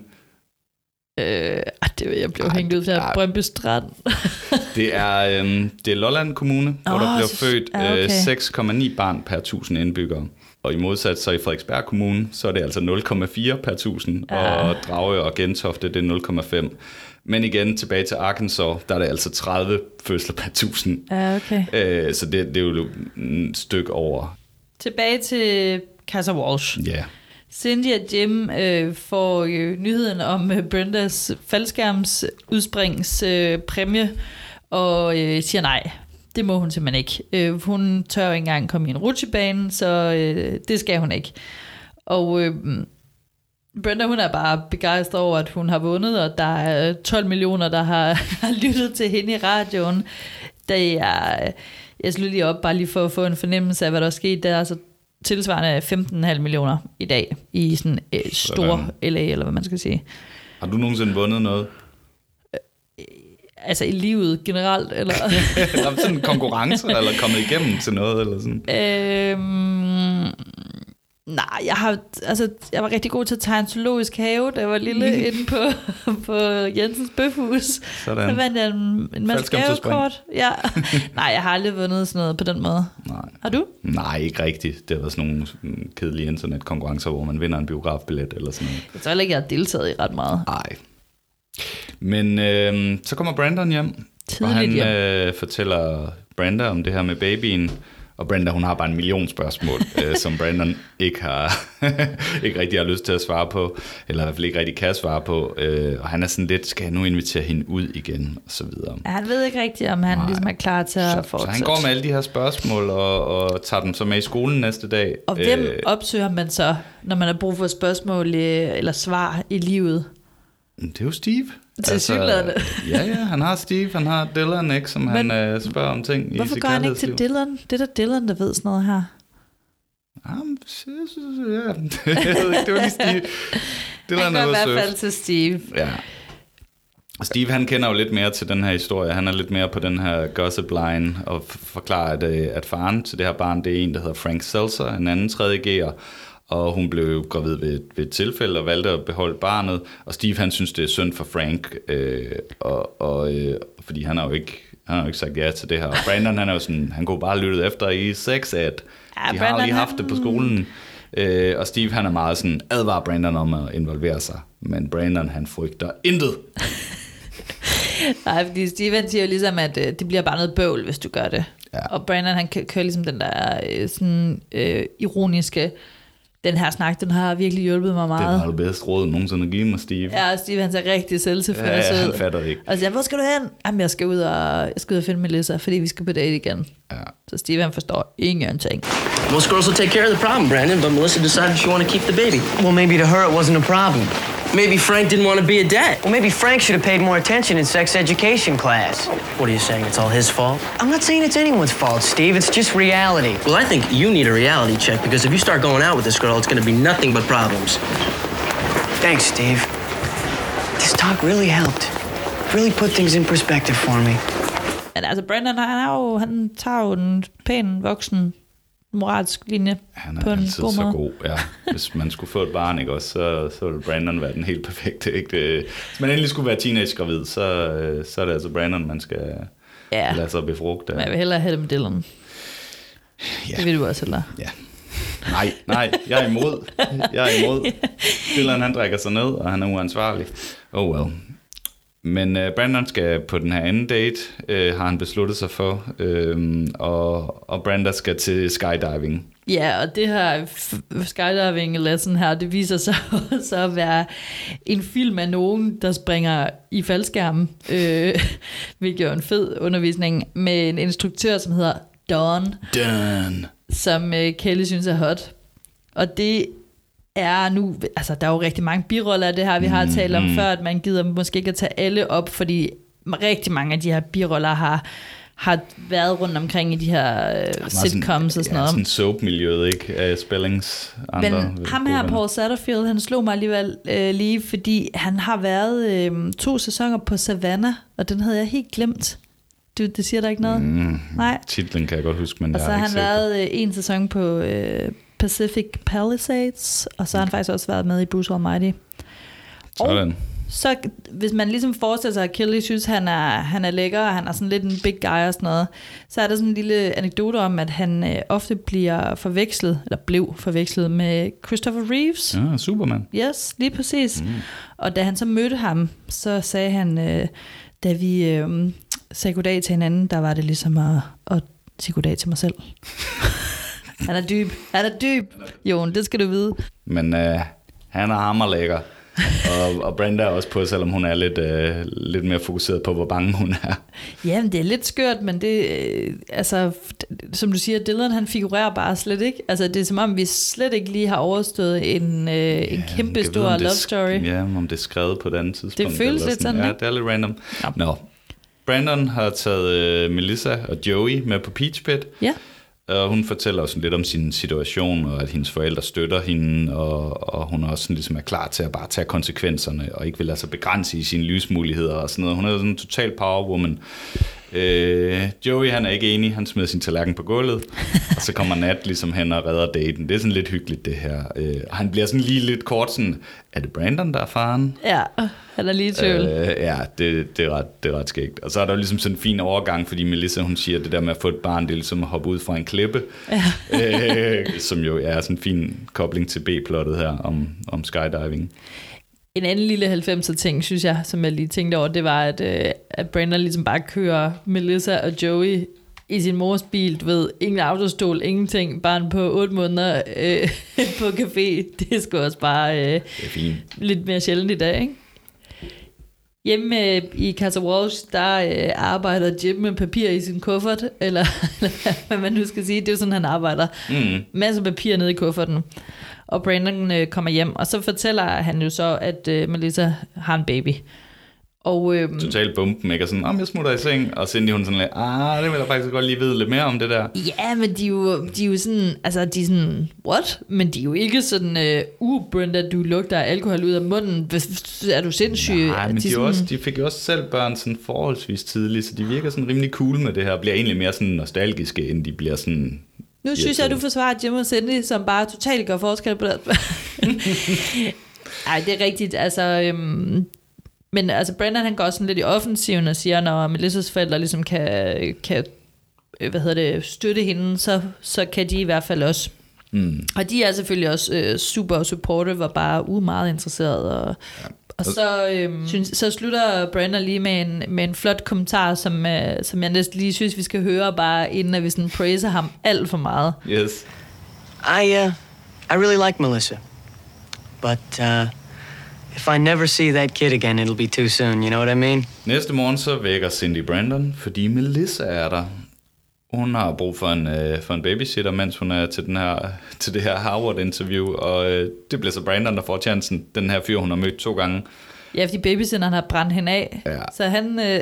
Øh, ah, det vil jeg blive Ej, hængt ud ej. Brøndby Strand. Det er, øhm, det er Lolland Kommune, hvor Åh, der bliver så- født ja, okay. øh, 6,9 barn per 1000 indbyggere. Og i modsat så i Frederiksberg Kommune, så er det altså 0,4 per 1000, Ja. og Drage og Gentofte, det er 0,5. Men igen, tilbage til Arkansas, der er det altså 30 fødsler per 1000. ja, okay. Øh, så det, det er jo et stykke over. Tilbage til Casa Walsh. Ja, Cindy og Jim øh, får øh, nyheden om øh, Brendas faldskærmsudspringspræmie, øh, præmie, og øh, siger nej. Det må hun simpelthen ikke. Øh, hun tør jo ikke engang komme i en rutsjebane, så øh, det skal hun ikke. Og øh, Brenda, hun er bare begejstret over, at hun har vundet, og der er øh, 12 millioner, der har, har lyttet til hende i radioen. Det er, øh, jeg slår lige op, bare lige for at få en fornemmelse af, hvad der er sket. Der er altså tilsvarende 15,5 millioner i dag i sådan øh, stor LA, eller hvad man skal sige. har du nogensinde vundet noget? Altså i livet generelt, eller... Eller sådan en konkurrence, eller kommet igennem til noget, eller sådan? øhm, nej, jeg har, altså, jeg var rigtig god til at tegne en zoologisk have, da jeg var lille inde på, på Jensens Bøfhus. Sådan. Så vandt jeg en, en masse gavekort. Ja. nej, jeg har aldrig vundet sådan noget på den måde. Nej. Har du? Nej, ikke rigtigt. Det har været sådan nogle mm, kedelige internetkonkurrencer, hvor man vinder en biografbillet eller sådan noget. Jeg tror heller ikke, jeg har deltaget i ret meget. Nej. Men øh, så kommer Brandon hjem, Tidligt og han hjem. øh, fortæller Brenda om det her med babyen. Og Brenda, hun har bare en million spørgsmål, øh, som Brandon ikke har ikke rigtig har lyst til at svare på, eller i hvert fald ikke rigtig kan svare på. Øh, og han er sådan lidt, skal jeg nu invitere hende ud igen, og så videre. Ja, Han ved ikke rigtigt, om han Nej. ligesom er klar til at Så, så fortsætte. han går med alle de her spørgsmål og, og tager dem så med i skolen næste dag. Og hvem Øh, opsøger man så, når man har brug for spørgsmål øh, eller svar i livet? Det er jo Steve. Tilsyneladende. ja, ja, han har Steve, han har Dylan, ikke, som Men han øh, spørger om ting i Hvorfor går han ikke til. Dylan? Det er da Dylan, der ved sådan noget her. Jamen, ja. Jeg ved ikke, det var lige Steve. Han Dylan går er i hvert fald til Steve. Ja. Steve, han kender jo lidt mere til den her historie. Han er lidt mere på den her gossip line og forklarer, at, øh, at faren til det her barn, det er en, der hedder Frank Seltzer, en anden tredje G'er, og hun blev jo gravid ved, ved et tilfælde og valgte at beholde barnet. Og Steve, han synes, det er synd for Frank, øh, og, og, øh, fordi han har jo ikke han har jo ikke sagt ja til det her. Og Brandon, han er jo sådan, han kunne bare have lyttet efter i sex at Ja, de har Brandon, lige haft det på skolen. Øh, og Steve, han er meget sådan, advarer Brandon om at involvere sig. Men Brandon, han frygter intet. Nej, fordi Steven siger jo ligesom, at øh, det bliver bare noget bøvl, hvis du gør det. Ja. Og Brandon, han kø- kører ligesom den der øh, sådan, øh, ironiske, den her snak, den har virkelig hjulpet mig Det meget. var det bedste råd nogensinde at give mig, Steve. Ja, og Steve, han ser rigtig ja, selvtilfreds ja, han ud. fatter det ikke. Og så siger, hvor skal du hen? Jamen, jeg skal ud og, jeg skal ud og finde Melissa, fordi vi skal på date igen. Ja. Så Steve, han forstår ingenting. Most girls will take care of the problem, Brandon, but Melissa decided she wanted to keep the baby. Well, maybe to her it wasn't a problem. Maybe Frank didn't want to be a dad. Well, maybe Frank should have paid more attention in sex education class. What are you saying? It's all his fault? I'm not saying it's anyone's fault, Steve. It's just reality. Well, I think you need a reality check because if you start going out with this girl, it's going to be nothing but problems. Thanks, Steve. This talk really helped. Really put things in perspective for me. Men altså, Brandon, han, er jo, han tager jo en pæn, voksen, moralsk linje Han er på en altid god så måde. god, ja. Hvis man skulle få et barn, ikke også, så, så ville Brandon være den helt perfekte. Ikke? Det, hvis man endelig skulle være teenage-gravid, så, øh, så er det altså Brandon, man skal Ja. lade sig befrugte. Men jeg vil hellere have det med Dylan. Ja. Det vil du også hellere. Ja. Nej, nej, jeg er imod. Jeg er imod. Dylan, han drikker sig ned, og han er uansvarlig. Oh well. Men uh, Brandon skal på den her anden date, uh, har han besluttet sig for, uh, og, og Brandon skal til skydiving. Ja, og det her skydiving lesson her, det viser sig så at være en film af nogen, der springer i faldskærmen, øh, hvilket er en fed undervisning, med en instruktør, som hedder Dawn, Done. som øh, Kelly synes er hot. Og det er nu, altså der er jo rigtig mange biroller af det her, vi har talt om før, at man gider måske ikke at tage alle op, fordi rigtig mange af de her biroller har, har været rundt omkring i de her øh, sitcoms og sådan ja, noget. sådan soap-miljøet, ikke? Af spellings andre. Men ham her, Paul Satterfield, han slog mig alligevel øh, lige, fordi han har været øh, to sæsoner på Savannah, og den havde jeg helt glemt. Du, det siger der ikke noget? Mm. Nej. Titlen kan jeg godt huske, men Og jeg så har han ikke været øh, en sæson på øh, Pacific Palisades, og så har han faktisk også været med i Bruce Almighty. Sådan. Så hvis man ligesom forestiller sig, at Kelly synes, han er, han er lækker, og han er sådan lidt en big guy og sådan noget, så er der sådan en lille anekdote om, at han øh, ofte bliver forvekslet, eller blev forvekslet med Christopher Reeves. Ja, Superman. Yes, lige præcis. Mm. Og da han så mødte ham, så sagde han, øh, da vi øh, sagde goddag til hinanden, der var det ligesom at, at sige goddag til mig selv. han er dyb. Han er dyb, Jon, det skal du vide. Men øh, han er hammerlækker. og, og Brenda er også på, selvom hun er lidt, øh, lidt mere fokuseret på, hvor bange hun er. Jamen, det er lidt skørt, men det, øh, altså, som du siger, Dylan, han figurerer bare slet ikke. Altså, det er som om, vi slet ikke lige har overstået en, øh, en kæmpe stor det love story. Ja, om det er skrevet på et andet tidspunkt. føles eller lidt sådan, Ja, det er lidt random. Nå. Brandon har taget øh, Melissa og Joey med på Peach Pit. Ja. Og hun fortæller også lidt om sin situation, og at hendes forældre støtter hende, og, og hun også sådan ligesom er klar til at bare tage konsekvenserne, og ikke vil lade sig begrænse i sine livsmuligheder og sådan noget. Hun er sådan en total powerwoman. Øh, Joey, han er ikke enig, han smider sin tallerken på gulvet, og så kommer Nat ligesom hen og redder daten. Det er sådan lidt hyggeligt, det her. Øh, og han bliver sådan lige lidt kort sådan, er det Brandon, der er faren? Ja, han er lige i tvivl. Øh, ja, det, det, er ret, det er ret skægt. Og så er der jo ligesom sådan en fin overgang, fordi Melissa, hun siger, det der med at få et barn, det er ligesom at hoppe ud fra en klippe. Ja. øh, som jo er sådan en fin kobling til B-plottet her om, om skydiving. En anden lille 90'er ting, synes jeg, som jeg lige tænkte over, det var, at, øh, at Brandon ligesom bare kører Melissa og Joey i sin mors bil, du ved, ingen autostol, ingenting, barn på 8 måneder øh, på café. Det er sgu også bare øh, lidt mere sjældent i dag, ikke? Hjemme øh, i Casa Walsh, der øh, arbejder Jim med papir i sin kuffert, eller, eller hvad man nu skal sige. Det er jo sådan, han arbejder. Mm. Masser af papir nede i kufferten. Og Brandon øh, kommer hjem, og så fortæller han jo så, at øh, Melissa har en baby. Og øh, Total bumpen, ikke? Og sådan, om jeg smutter i seng, og Cindy hun sådan lidt, ah, det vil jeg faktisk godt lige vide lidt mere om det der. ja, men de er, jo, de er jo sådan, altså de er sådan, what? Men de er jo ikke sådan, øh, uh, Brenda, du lugter alkohol ud af munden. Er du sindssyg? Nej, men de, de, sådan, også, de fik jo også selv børn sådan forholdsvis tidligt, så de virker sådan rimelig cool med det her, og bliver egentlig mere sådan nostalgiske, end de bliver sådan... Nu synes jeg, at du forsvarer Jim og Cindy, som bare totalt gør forskel på det. Nej, det er rigtigt. Altså, øhm, men altså, Brandon han går sådan lidt i offensiven og siger, når Melissas forældre ligesom kan, kan øh, hvad hedder det, støtte hende, så, så kan de i hvert fald også. Mm. Og de er selvfølgelig også øh, super supportive og bare uh, meget interesserede. Og, ja. og så, øhm, synes, så slutter Brandon lige med en, med en flot kommentar, som, øh, som jeg næsten lige synes, vi skal høre, bare inden at vi sådan praiser ham alt for meget. Yes. I, uh, I really like Melissa. But, uh, if I never see that kid again, it'll be too soon, you know what I mean? Næste morgen så vækker Cindy Brandon, fordi Melissa er der. Hun har brug for en, øh, for en babysitter, mens hun er til, den her, til det her Harvard-interview, og øh, det bliver så Brandon, der får chancen. Den her fyr, hun har mødt to gange. Ja, fordi babysitteren har brændt hende af. Ja. Så han, øh,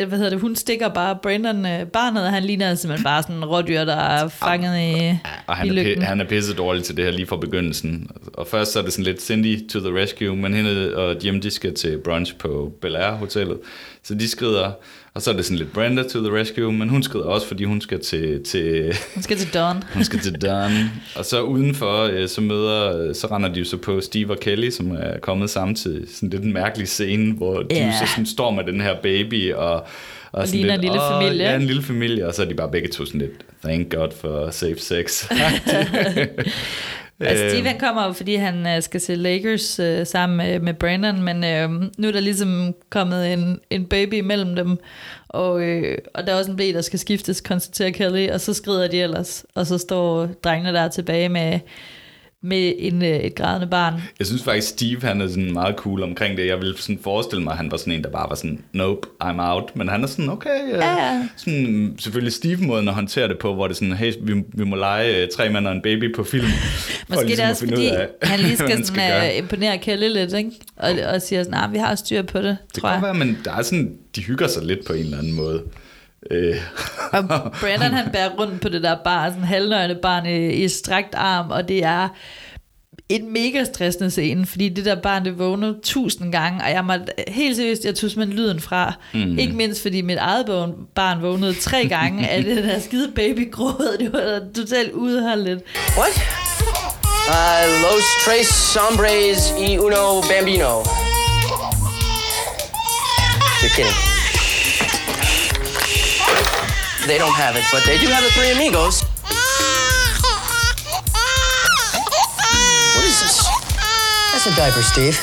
øh, hvad hedder det, hun stikker bare Brandon øh, barnet, og han ligner simpelthen bare sådan en rådyr, der er fanget i, Og han i er, lygten. han er pisse dårlig til det her lige fra begyndelsen. Og først så er det sådan lidt Cindy to the rescue, men hende og Jim, de skal til brunch på Bel Air Hotellet. Så de skrider, og så er det sådan lidt Brenda to the rescue, men hun skrider også, fordi hun skal til, til Hun skal til Dawn. hun skal til Don. Og så udenfor, øh, så møder, så render de jo så på Steve og Kelly, som er kommet samtidig. Sådan lidt en mærkelig scene, hvor de jo så sådan står med den her baby, og, og, sådan ligner en lille "Åh, familie." Ja, en lille familie, og så er de bare begge to sådan lidt, thank God for safe sex. Altså, Øh, Steve han kommer jo, fordi han øh, skal se Lakers øh, sammen med, med Brandon, men øh, nu er der ligesom kommet en, en baby imellem dem, og, øh, og der er også en blæ, der skal skiftes, konstaterer Kelly, og så skrider de ellers, og så står drengene der tilbage med, med en, øh, et grædende barn. Jeg synes faktisk, Steve han er sådan meget cool omkring det. Jeg ville sådan forestille mig, at han var sådan en, der bare var sådan, nope, I'm out. Men han er sådan, okay. Uh, Ja, ja. Sådan, selvfølgelig Steve-måden at håndtere det på, hvor det er sådan, hey, vi, vi må lege uh, tre mænd og en baby på film. Måske ligesom det er også, fordi af, han lige skal, man sådan, gøre. øh, imponere Kelly lidt, ikke? Og, og siger sådan, nah, vi har styr på det, Det tror kan jeg. godt være, men der er sådan, de hygger sig lidt på en eller anden måde. Øh, Og Brandon han bærer rundt på det der bar, sådan halvnøgne barn i, i strakt arm, og det er en mega stressende scene, fordi det der barn, det vågnede tusind gange, og jeg må helt seriøst, jeg tog simpelthen lyden fra. Mm. Ikke mindst fordi mit eget barn- barn vågnede tre gange af det der skide babygråd. Det var totalt udholdet. What? Uh, los tres hombres y uno bambino. You're kidding. They don't have it, but they do have the three amigos. What is this? That's a diaper, Steve.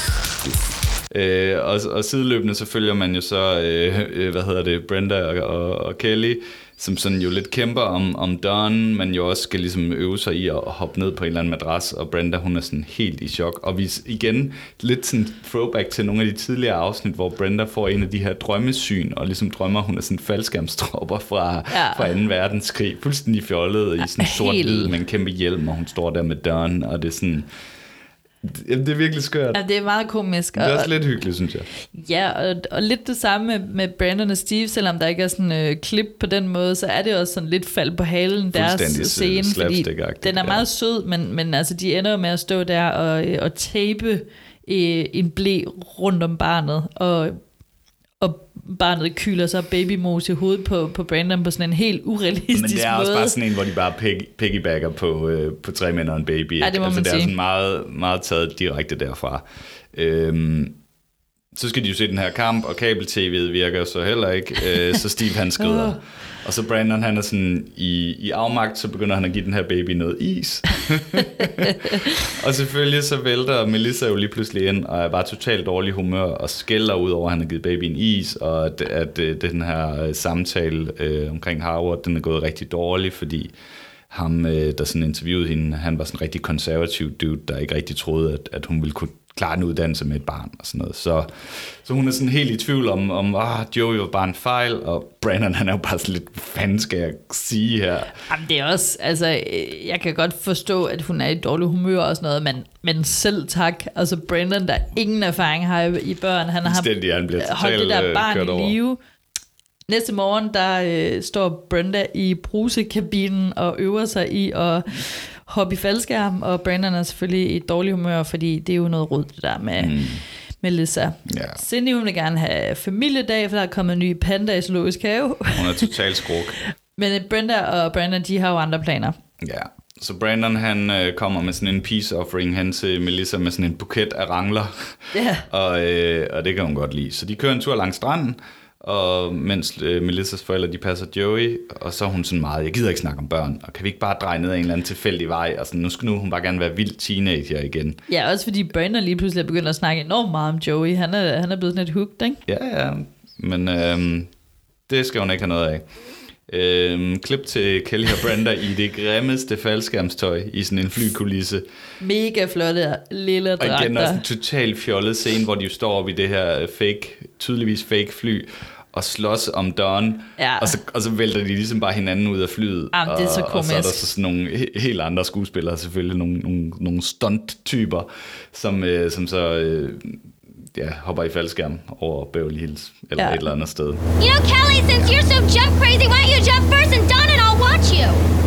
Øh, og, og sideløbende så følger man jo så, øh, øh, hvad hedder det, Brenda og, og, og Kelly, som sådan jo lidt kæmper om, om Don, men jo også skal ligesom øve sig i at hoppe ned på en eller anden madras, og Brenda hun er sådan helt i chok. Og vi igen lidt sådan throwback til nogle af de tidligere afsnit, hvor Brenda får en af de her drømmesyn, og ligesom drømmer, hun er sådan faldskærmstropper fra, Ja. fra 2. verdenskrig, fuldstændig fjollet i sådan sort-hvid helt. med en kæmpe hjelm, og hun står der med Don, og det er sådan... Det, det er virkelig skørt. Ja, det er meget komisk. Det er og- også lidt hyggeligt, synes jeg. Ja, og, og lidt det samme med, med Brandon og Steve, selvom der ikke er sådan øh, klip på den måde, så er det også sådan lidt fald på halen, deres Fuldstændig scene, fordi den er ja. meget sød, men, men altså, de ender jo med at stå der og, øh, og tape øh, en blæ rundt om barnet, og, og barnet kyler så babymos i hovedet på, på Brandon på sådan en helt urealistisk Men det er måde. også bare sådan en, hvor de bare pig, piggybacker på, øh, på tre mænd og en baby. Ja, det må altså, man det er sige. sådan meget, meget taget direkte derfra. Øhm, så skal de jo se den her kamp, og kabel-tv'et virker så heller ikke. Øh, så Steve han skrider. Og så Brandon han er sådan i, i afmagt, så begynder han at give den her baby noget is. og selvfølgelig så vælter Melissa jo lige pludselig ind, og er bare totalt dårlig humør, og skælder ud over, at han har givet babyen is, og at, at, at den her øh, samtale øh, omkring Harvard, den er gået rigtig dårlig, fordi ham, øh, der sådan interviewede hende, han var sådan en rigtig konservativ dude, der ikke rigtig troede, at, at hun ville kunne klare en uddannelse med et barn og sådan noget. Så, så hun er sådan helt i tvivl om, om ah, Joey var bare en fejl, og Brandon han er jo bare sådan lidt, hvad fanden skal jeg sige her? Jamen, det er også, altså, øh, jeg kan godt forstå, at hun er i dårlig humør og sådan noget, men, men selv tak. Altså, Brandon, der ingen erfaring har i, børn, han har Fuldstændig, han holdt det der øh, barn i live. Næste morgen, der øh, står Brenda i brusekabinen og øver sig i at hoppe i faldskærm, og Brandon er selvfølgelig i dårlig humør, fordi det er jo noget rod, det der med, mm. med. Ja. Cindy, hun vil gerne have familiedag, for der er kommet en ny panda i zoologisk have. Hun er totalt skruk. Men øh, Brenda og Brandon, de har jo andre planer. Ja, så Brandon han øh, kommer med sådan en peace offering hen til Melissa med sådan en buket af rangler. Ja. og, øh, og det kan hun godt lide. Så de kører en tur langs stranden, og mens øh, Melissas forældre de passer Joey, og så er hun sådan meget, jeg gider ikke snakke om børn, og kan vi ikke bare dreje ned ad en eller anden tilfældig vej, og sådan, nu skal nu hun bare gerne være vild teenager igen. Ja, også fordi Brandon lige pludselig er begyndt at snakke enormt meget om Joey. Han er, han er blevet sådan lidt hooked, ikke? Ja, ja, men øh, det skal hun ikke have noget af. Øh, klip til Kelly og Brenda i det grimmeste faldskærmstøj i sådan en flykulisse. Mega flotte lille Og igen også dragter. en total fjollet scene, hvor de jo står oppe i det her fake, tydeligvis fake fly, og slås om Don, Ja. og, så, og så vælter de ligesom bare hinanden ud af flyet. Jamen, det er så og, og så er der komisk. så sådan nogle he- helt andre skuespillere, selvfølgelig nogle, nogle, nogle stunt-typer, som, øh, som så øh, ja, hopper i faldskærm over Beverly Hills, eller Ja. et eller andet sted. You know, Kelly, since you're so jump crazy, why don't you jump first and Don and I'll watch you?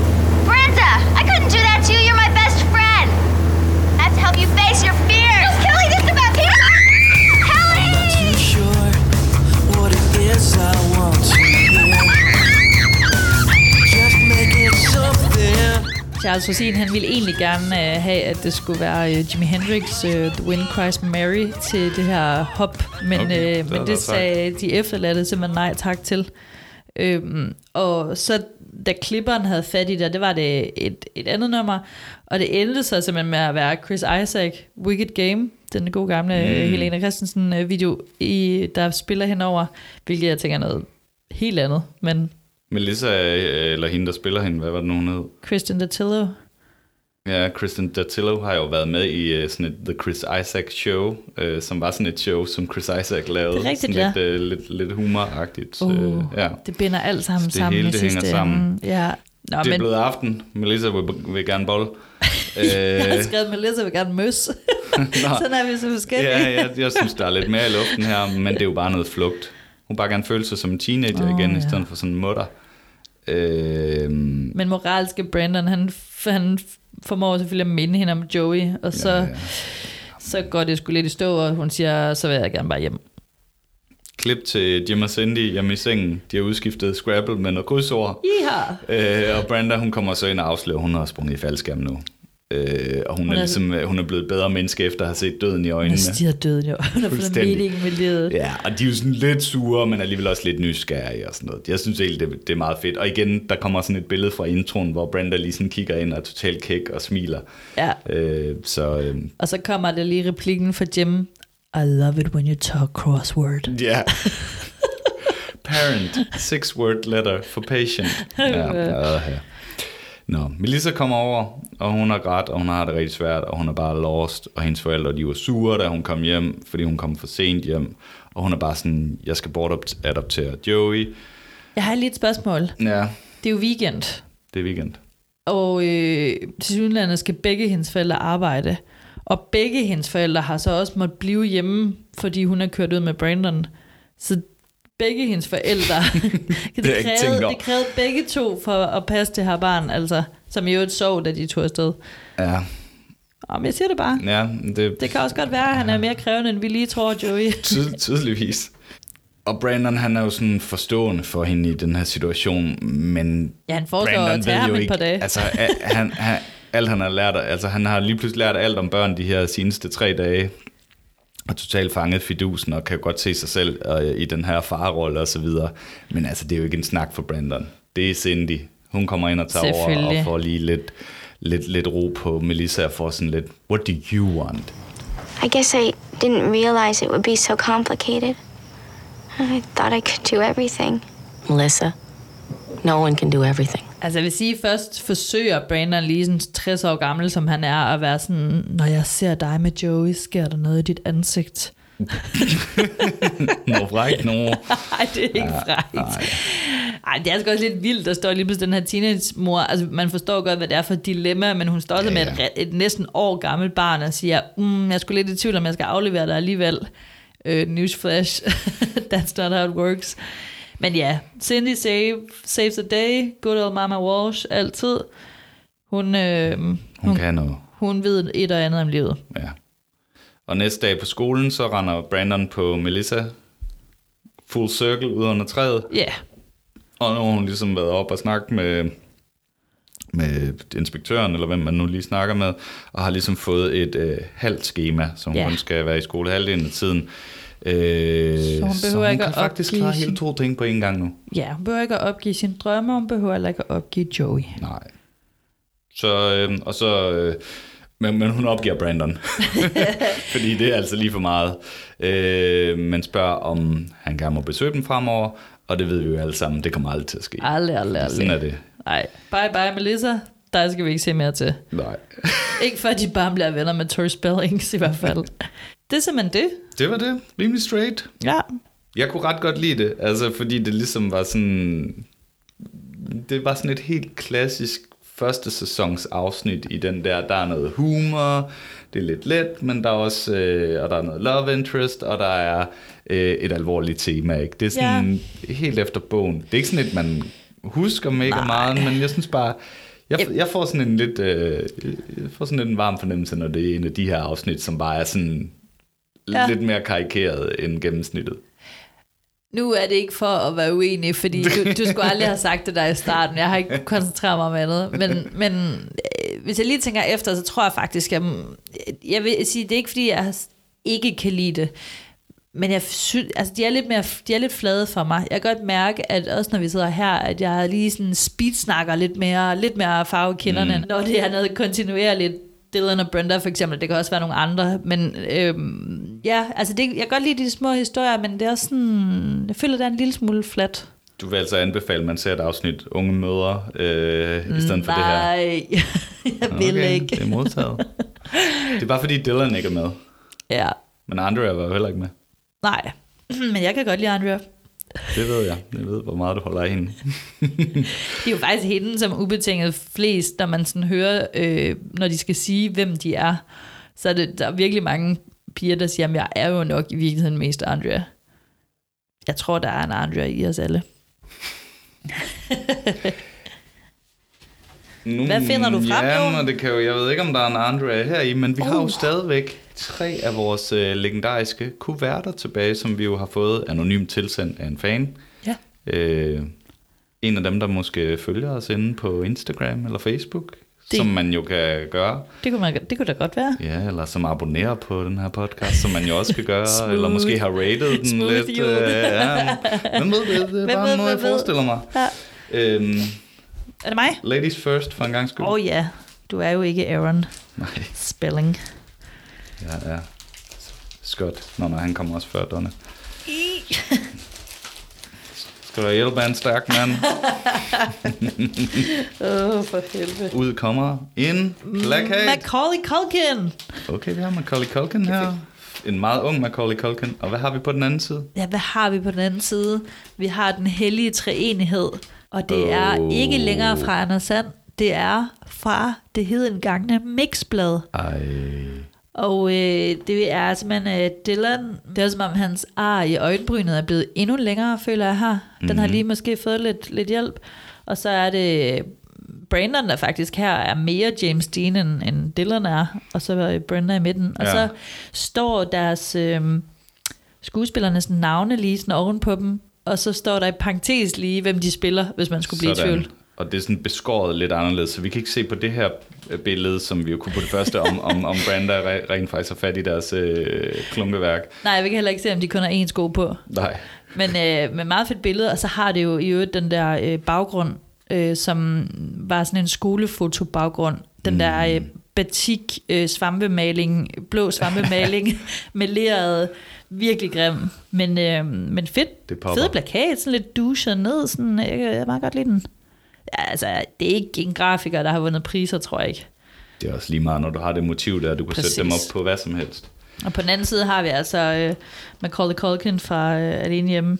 Charles Rosin, han ville egentlig gerne øh, have, at det skulle være øh, Jimi Hendrix øh, The Wind Cries Mary til det her hop, men, Okay, det øh, men det været sagde de efterladte simpelthen nej tak til. Øhm, og så da klipperen havde fat i det, det var det et, et andet nummer, og det endte så simpelthen med at være Chris Isaac, Wicked Game, den gode gamle mm. Helena Christensen øh, video, i, der spiller henover, hvilket jeg tænker er noget helt andet, men Melissa, øh, eller hende, der spiller hende, hvad var det nu, hun hed? Kristen Datillo, Ja, Kristen Datillo har jo været med i uh, sådan et The Chris Isaac Show, uh, som var sådan et show, som Chris Isaac lavede. Det er rigtigt, sådan lidt, uh, lidt, lidt humoragtigt. Uh, øh, ja. Det binder alt sammen det sammen hele, i det hænger sidste sammen. Ja. Nå, Det er men blevet aften. Melissa vil, vil gerne bolle. jeg har øh, skrevet Melissa vil gerne møs. Sådan er vi så forskellige. ja, ja, jeg synes, der er lidt mere i luften her, men det er jo bare noget flugt. Hun bare gerne føle sig som en teenager oh, igen, ja. i stedet for sådan en mutter. Øh, Men moralske Brandon, han, han formår selvfølgelig at minde hende om Joey, og så, Ja, ja, ja. ja. så går det sgu lidt i stå, og hun siger, så vil jeg gerne bare hjem. klip til Jim og Cindy hjemme i sengen. De har udskiftet Scrabble med noget krydsord. Iha! Øh, og Brenda, hun kommer så ind og afslører, hun har sprunget i faldskærm nu. Øh, og hun, Hun er er- ligesom, øh, hun er blevet et bedre menneske efter at have set døden i Hun øjnene. er stiger døden jo. Hun har fået Fuldstændig. mening med livet. Ja, og de er jo sådan lidt sure, men alligevel også lidt nysgerrige og sådan noget. Jeg synes egentlig, det, det er meget fedt. Og igen, der kommer sådan et billede fra introen, hvor Brenda lige sådan kigger ind og er totalt kæk og smiler. Ja. Øh, så øh, Og så kommer der lige replikken fra Jim. I love it when you talk crossword. ja. Parent, six word letter for patient. Ja, ja, ja. Nå, Melissa kommer over, og hun har grædt, og hun har det rigtig svært, og hun er bare lost, og hendes forældre, de var sure, da hun kom hjem, fordi hun kom for sent hjem, og hun er bare sådan, jeg skal bortadoptere Joey. Jeg har lige et spørgsmål. Ja, Det er jo weekend, det er weekend. og øh, til synligheden skal begge hendes forældre arbejde. Og begge hendes forældre har så også måttet blive hjemme, fordi hun er kørt ud med Brandon. Så begge hendes forældre, det, tænkt krævede, det krævede begge to for at passe det her barn, altså, som jo et sov, da de tog afsted. Ja, Om jeg siger det bare. ja det, Det kan også godt være, at han er mere krævende, end vi lige tror, Joey. Tyd, tydeligvis. Og Brandon, han er jo sådan forstående for hende i den her situation, men Ja, han foreslår at tage ham et par dage. Altså, han, han, alt han har lært, altså han har lige pludselig lært alt om børn de her seneste tre dage, og totalt fanget fidusen, og kan godt se sig selv øh, i den her farrolle og så videre. Men altså, det er jo ikke en snak for Brandon. Det er Cindy. Hun kommer ind og tager over og får lige lidt, lidt, lidt ro på Melissa og får sådan lidt, what do you want? I guess I didn't realize it would be so complicated. I thought I could do everything. Melissa, no one can do everything. Altså jeg vil sige, først forsøger Brandon lige sådan 60 år gammel, som han er, at være sådan, når jeg ser dig med Joey, sker der noget i dit ansigt. Nå, frækt, nå. Nej, det er ikke frækt. Ej, det er sgu også lidt vildt, der står lige pludselig den her teenage-mor. Altså, man forstår godt, hvad det er for et dilemma, men hun står så med et, re- et næsten år gammelt barn og siger, mm, jeg skulle lidt i tvivl, om jeg skal aflevere dig alligevel. Uh, newsflash, that's not how it works. Men ja, Cindy save, saves the day, good old Mama Walsh, altid. Hun, øh, Hun hun, kan noget. hun ved et og andet om livet. Ja. Og næste dag på skolen, så render Brandon på Melissa full circle ud under træet. Ja, yeah. Og nu har hun ligesom været op og snakket med, med inspektøren, eller hvem man nu lige snakker med, og har ligesom fået et øh, halvt schema, som Ja. hun skal være i skole halvdelen af tiden. Øh, Så hun så behøver hun ikke kan at faktisk klare sin- hele to ting på en gang nu. ja, hun behøver ikke at opgive sine drømme, hun behøver heller ikke at opgive Joey. Nej. Så, øh, og så, øh, men, men hun opgiver Brandon. Fordi det er altså lige for meget. Øh, man spørger, om han gerne må besøge dem fremover, og det ved vi jo alle sammen, det kommer aldrig til at ske. Aldrig, aldrig, aldrig. Sådan er det. Nej, bye bye Melissa. Der skal vi ikke se mere til. Nej. Ikke før de bare bliver venner med Tor Spellings i hvert fald. Det er simpelthen det. Det var det. Rimelig straight. Ja. Jeg kunne ret godt lide det, altså fordi det ligesom var sådan... Det var sådan et helt klassisk første sæsons afsnit i den der, der er noget humor, det er lidt let, men der er også, øh, og der er noget love interest, og der er øh, et alvorligt tema, ikke? Det er sådan ja. helt efter bogen. Det er ikke sådan et, man husker mega Nej. meget, men jeg synes bare, jeg, jeg får sådan en lidt, øh, jeg får sådan en varm fornemmelse, når det er en af de her afsnit, som bare er sådan Ja. lidt mere karikeret end gennemsnittet. Nu er det ikke for at være uenig, fordi du, du skulle aldrig have sagt det der i starten. Jeg har ikke koncentreret mig om andet. Men, men øh, hvis jeg lige tænker efter, så tror jeg faktisk, at jeg vil sige, det er ikke fordi, jeg ikke kan lide det. Men jeg synes, altså de er, lidt mere, de er lidt flade for mig. Jeg kan godt mærke, at også når vi sidder her, at jeg lige sådan speedsnakker lidt mere, lidt mere farve kinderne, mm. når det er noget kontinuerligt. Dylan og Brenda for eksempel, det kan også være nogle andre, men øhm, ja, altså det, jeg kan godt lide de små historier, men det er også sådan, jeg føler, det er en lille smule flat. Du vil altså anbefale, at man ser et afsnit Unge Mødre, øh, i stedet for det her? Nej, jeg vil okay, ikke. det er modtaget. det er bare fordi Dylan ikke er med. Ja, Men Andrea var jo heller ikke med. nej, men jeg kan godt lide Andrea. Det ved jeg. Jeg ved, hvor meget du holder af hende. Det er jo faktisk hende, som ubetinget flest, når man sådan hører, øh, når de skal sige, hvem de er, så er det, der er virkelig mange piger, der siger, at jeg er jo nok i virkeligheden mest Andrea. Jeg tror, der er en Andrea i os alle. Nu, Hvad finder du frem, ja, Jon? men det kan jo, jeg ved ikke, om der er en Andrea her i, men vi har jo Uh. stadigvæk tre af vores øh, legendariske kuverter tilbage, som vi jo har fået anonymt tilsendt af en fan. Ja. Øh, en af dem, der måske følger os inde på Instagram eller Facebook, Det- som man jo kan gøre. Det kunne, man, det kunne da godt være. Ja, eller som abonnerer på den her podcast, som man jo også kan gøre, Smooth. eller måske har rated den Smooth lidt. Øh, ja, hvem ved det? Det er bare ved, noget, jeg ved? forestiller mig. Ja. Øhm, Er det mig? ladies first, for en gang skyld. Åh oh, ja, du er jo ikke Aaron Nej, Spelling. Ja, ja. Scott. Nå, nej, han kommer også før Donna. Skal du hjælpe en stærk mand? Åh, oh, for helvede. Ud kommer en plakat. Macaulay Culkin. Okay, vi har Macaulay Culkin her. En meget ung Macaulay Culkin. Og hvad har vi på den anden side? Ja, hvad har vi på den anden side? Vi har den hellige treenighed, og det er Åh. ikke længere fra Anders Sand. Det er fra det hedengangne Mixblad. Ej. Og øh, det er simpelthen øh, Dylan. Det er som om hans ar i øjenbrynet er blevet endnu længere, føler jeg her. Den Mhm. har lige måske fået lidt, lidt hjælp. Og så er det Brandon, der faktisk her er mere James Dean, end, end Dylan er. Og så er Brenda i midten. Og Ja. så står deres øh, skuespillernes navne lige sådan oven på dem. Og så står der i parentes lige, hvem de spiller, hvis man skulle blive i tvivl. Og det er sådan beskåret lidt anderledes, så vi kan ikke se på det her øh, billede, som vi jo kunne på det første, om, om, om Branda re- rent faktisk har fat i deres øh, klunkeværk. Nej, vi kan heller ikke se, om de kun har én sko på. Nej. Men øh, med meget fedt billede, og så har det jo i øvrigt den der øh, baggrund, øh, som var sådan en skolefotobaggrund. Den mm. der øh, batik øh, svampemaling, blå svampemaling med leret, virkelig grim. Men, øh, men fedt, fed plakat, sådan lidt douche ned, sådan, jeg, jeg kan meget godt lide den. Altså, det er ikke en grafiker, der har vundet priser, tror jeg ikke. Det er også lige meget, når du har det motiv der, du kan Præcis. sætte dem op på hvad som helst. Og på den anden side har vi altså øh, Macaulay Culkin fra øh, Alene Hjemme.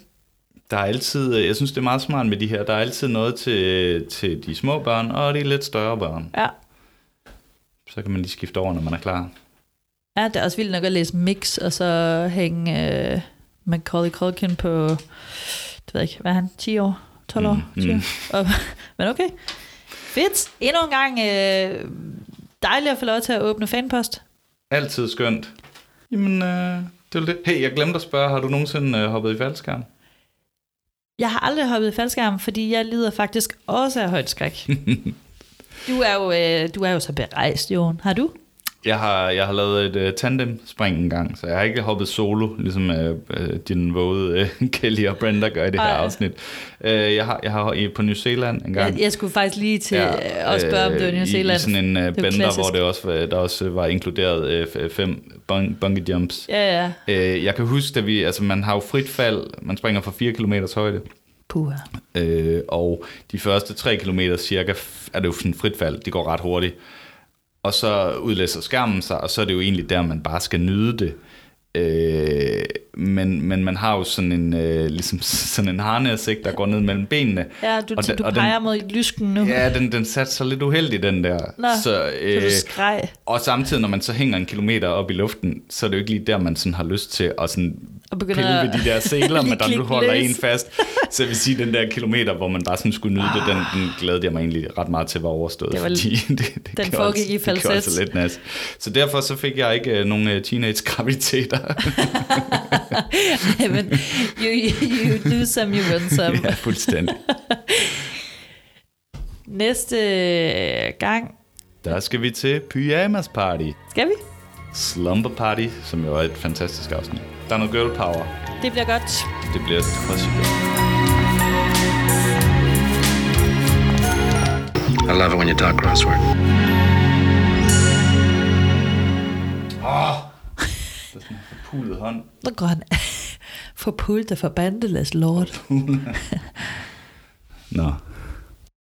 Der er altid, øh, jeg synes det er meget smart med de her, der er altid noget til, til de små børn og de lidt større børn. Ja. Så kan man lige skifte over, når man er klar. Ja, det er også vildt nok at læse Mix, og så hænge øh, Macaulay Culkin på, det ved jeg ikke, hvad er han, 10 år? 12 år? Mm, 20 mm. år? Og, men okay. Fedt. Endnu en gang øh, dejligt at få lov til at åbne fanpost. Altid skønt. Jamen, øh, det er det. Hey, jeg glemte at spørge, har du nogensinde øh, hoppet i faldskærm? Jeg har aldrig hoppet i faldskærm, fordi jeg lider faktisk også af højt skræk. du, er jo, øh, du er jo så berejst, Jon. Har du? Jeg har, jeg har lavet et uh, tandem-spring en gang, så jeg har ikke hoppet solo, ligesom uh, uh, din våde uh, Kelly og Brenda gør i det her Ej. afsnit. Uh, jeg har, jeg har på New Zealand en gang. Jeg, jeg skulle faktisk lige til ja, at spørge, om det var New Zealand. I sådan en uh, er bender, klassisk. hvor det også, var- der også var inkluderet uh, fem bung, bungee jumps. Ja, ja. Uh, jeg kan huske, at vi, altså man har jo frit fald, man springer fra 4 km højde. Puha. Øh, og de første 3 km cirka er det jo sådan frit fald. Det går ret hurtigt. Og så udlæser skærmen sig, og så er det jo egentlig der, man bare skal nyde det. Øh, men, men man har jo sådan en, øh, ligesom sådan en harnæs, ikke, der går ned mellem benene. Ja, du, Og den- du og den- peger mod lysken nu. Ja, den, den satte sig lidt uheldig, den der. Nå, så du skreg. Og samtidig, når man så hænger en kilometer op i luften, så er det jo ikke lige der, man sådan har lyst til at sådan Og pille ved de der seler, men der nu holder løs. en fast. Så jeg vil sige, den der kilometer, hvor man bare sådan skulle nyde det, den, den glædede jeg mig egentlig ret meget til var overstået. Det var- fordi det, det den foregik altså- i Det falset. altså lidt nas. Så derfor så fik jeg ikke øh, nogen øh, teenage-graviditeter. Men you, you do some, you win some. ja, fuldstændig. Næste gang Der skal vi til Pyjamas Party. skal vi. Slumber Party, som jo er et fantastisk afsnit. Der er noget girl power. Det bliver godt. Det bliver tosset. I love it when you talk crossword. Åh! Forpulet hånd. Nu går han for pult og forbandeles lort. Nå,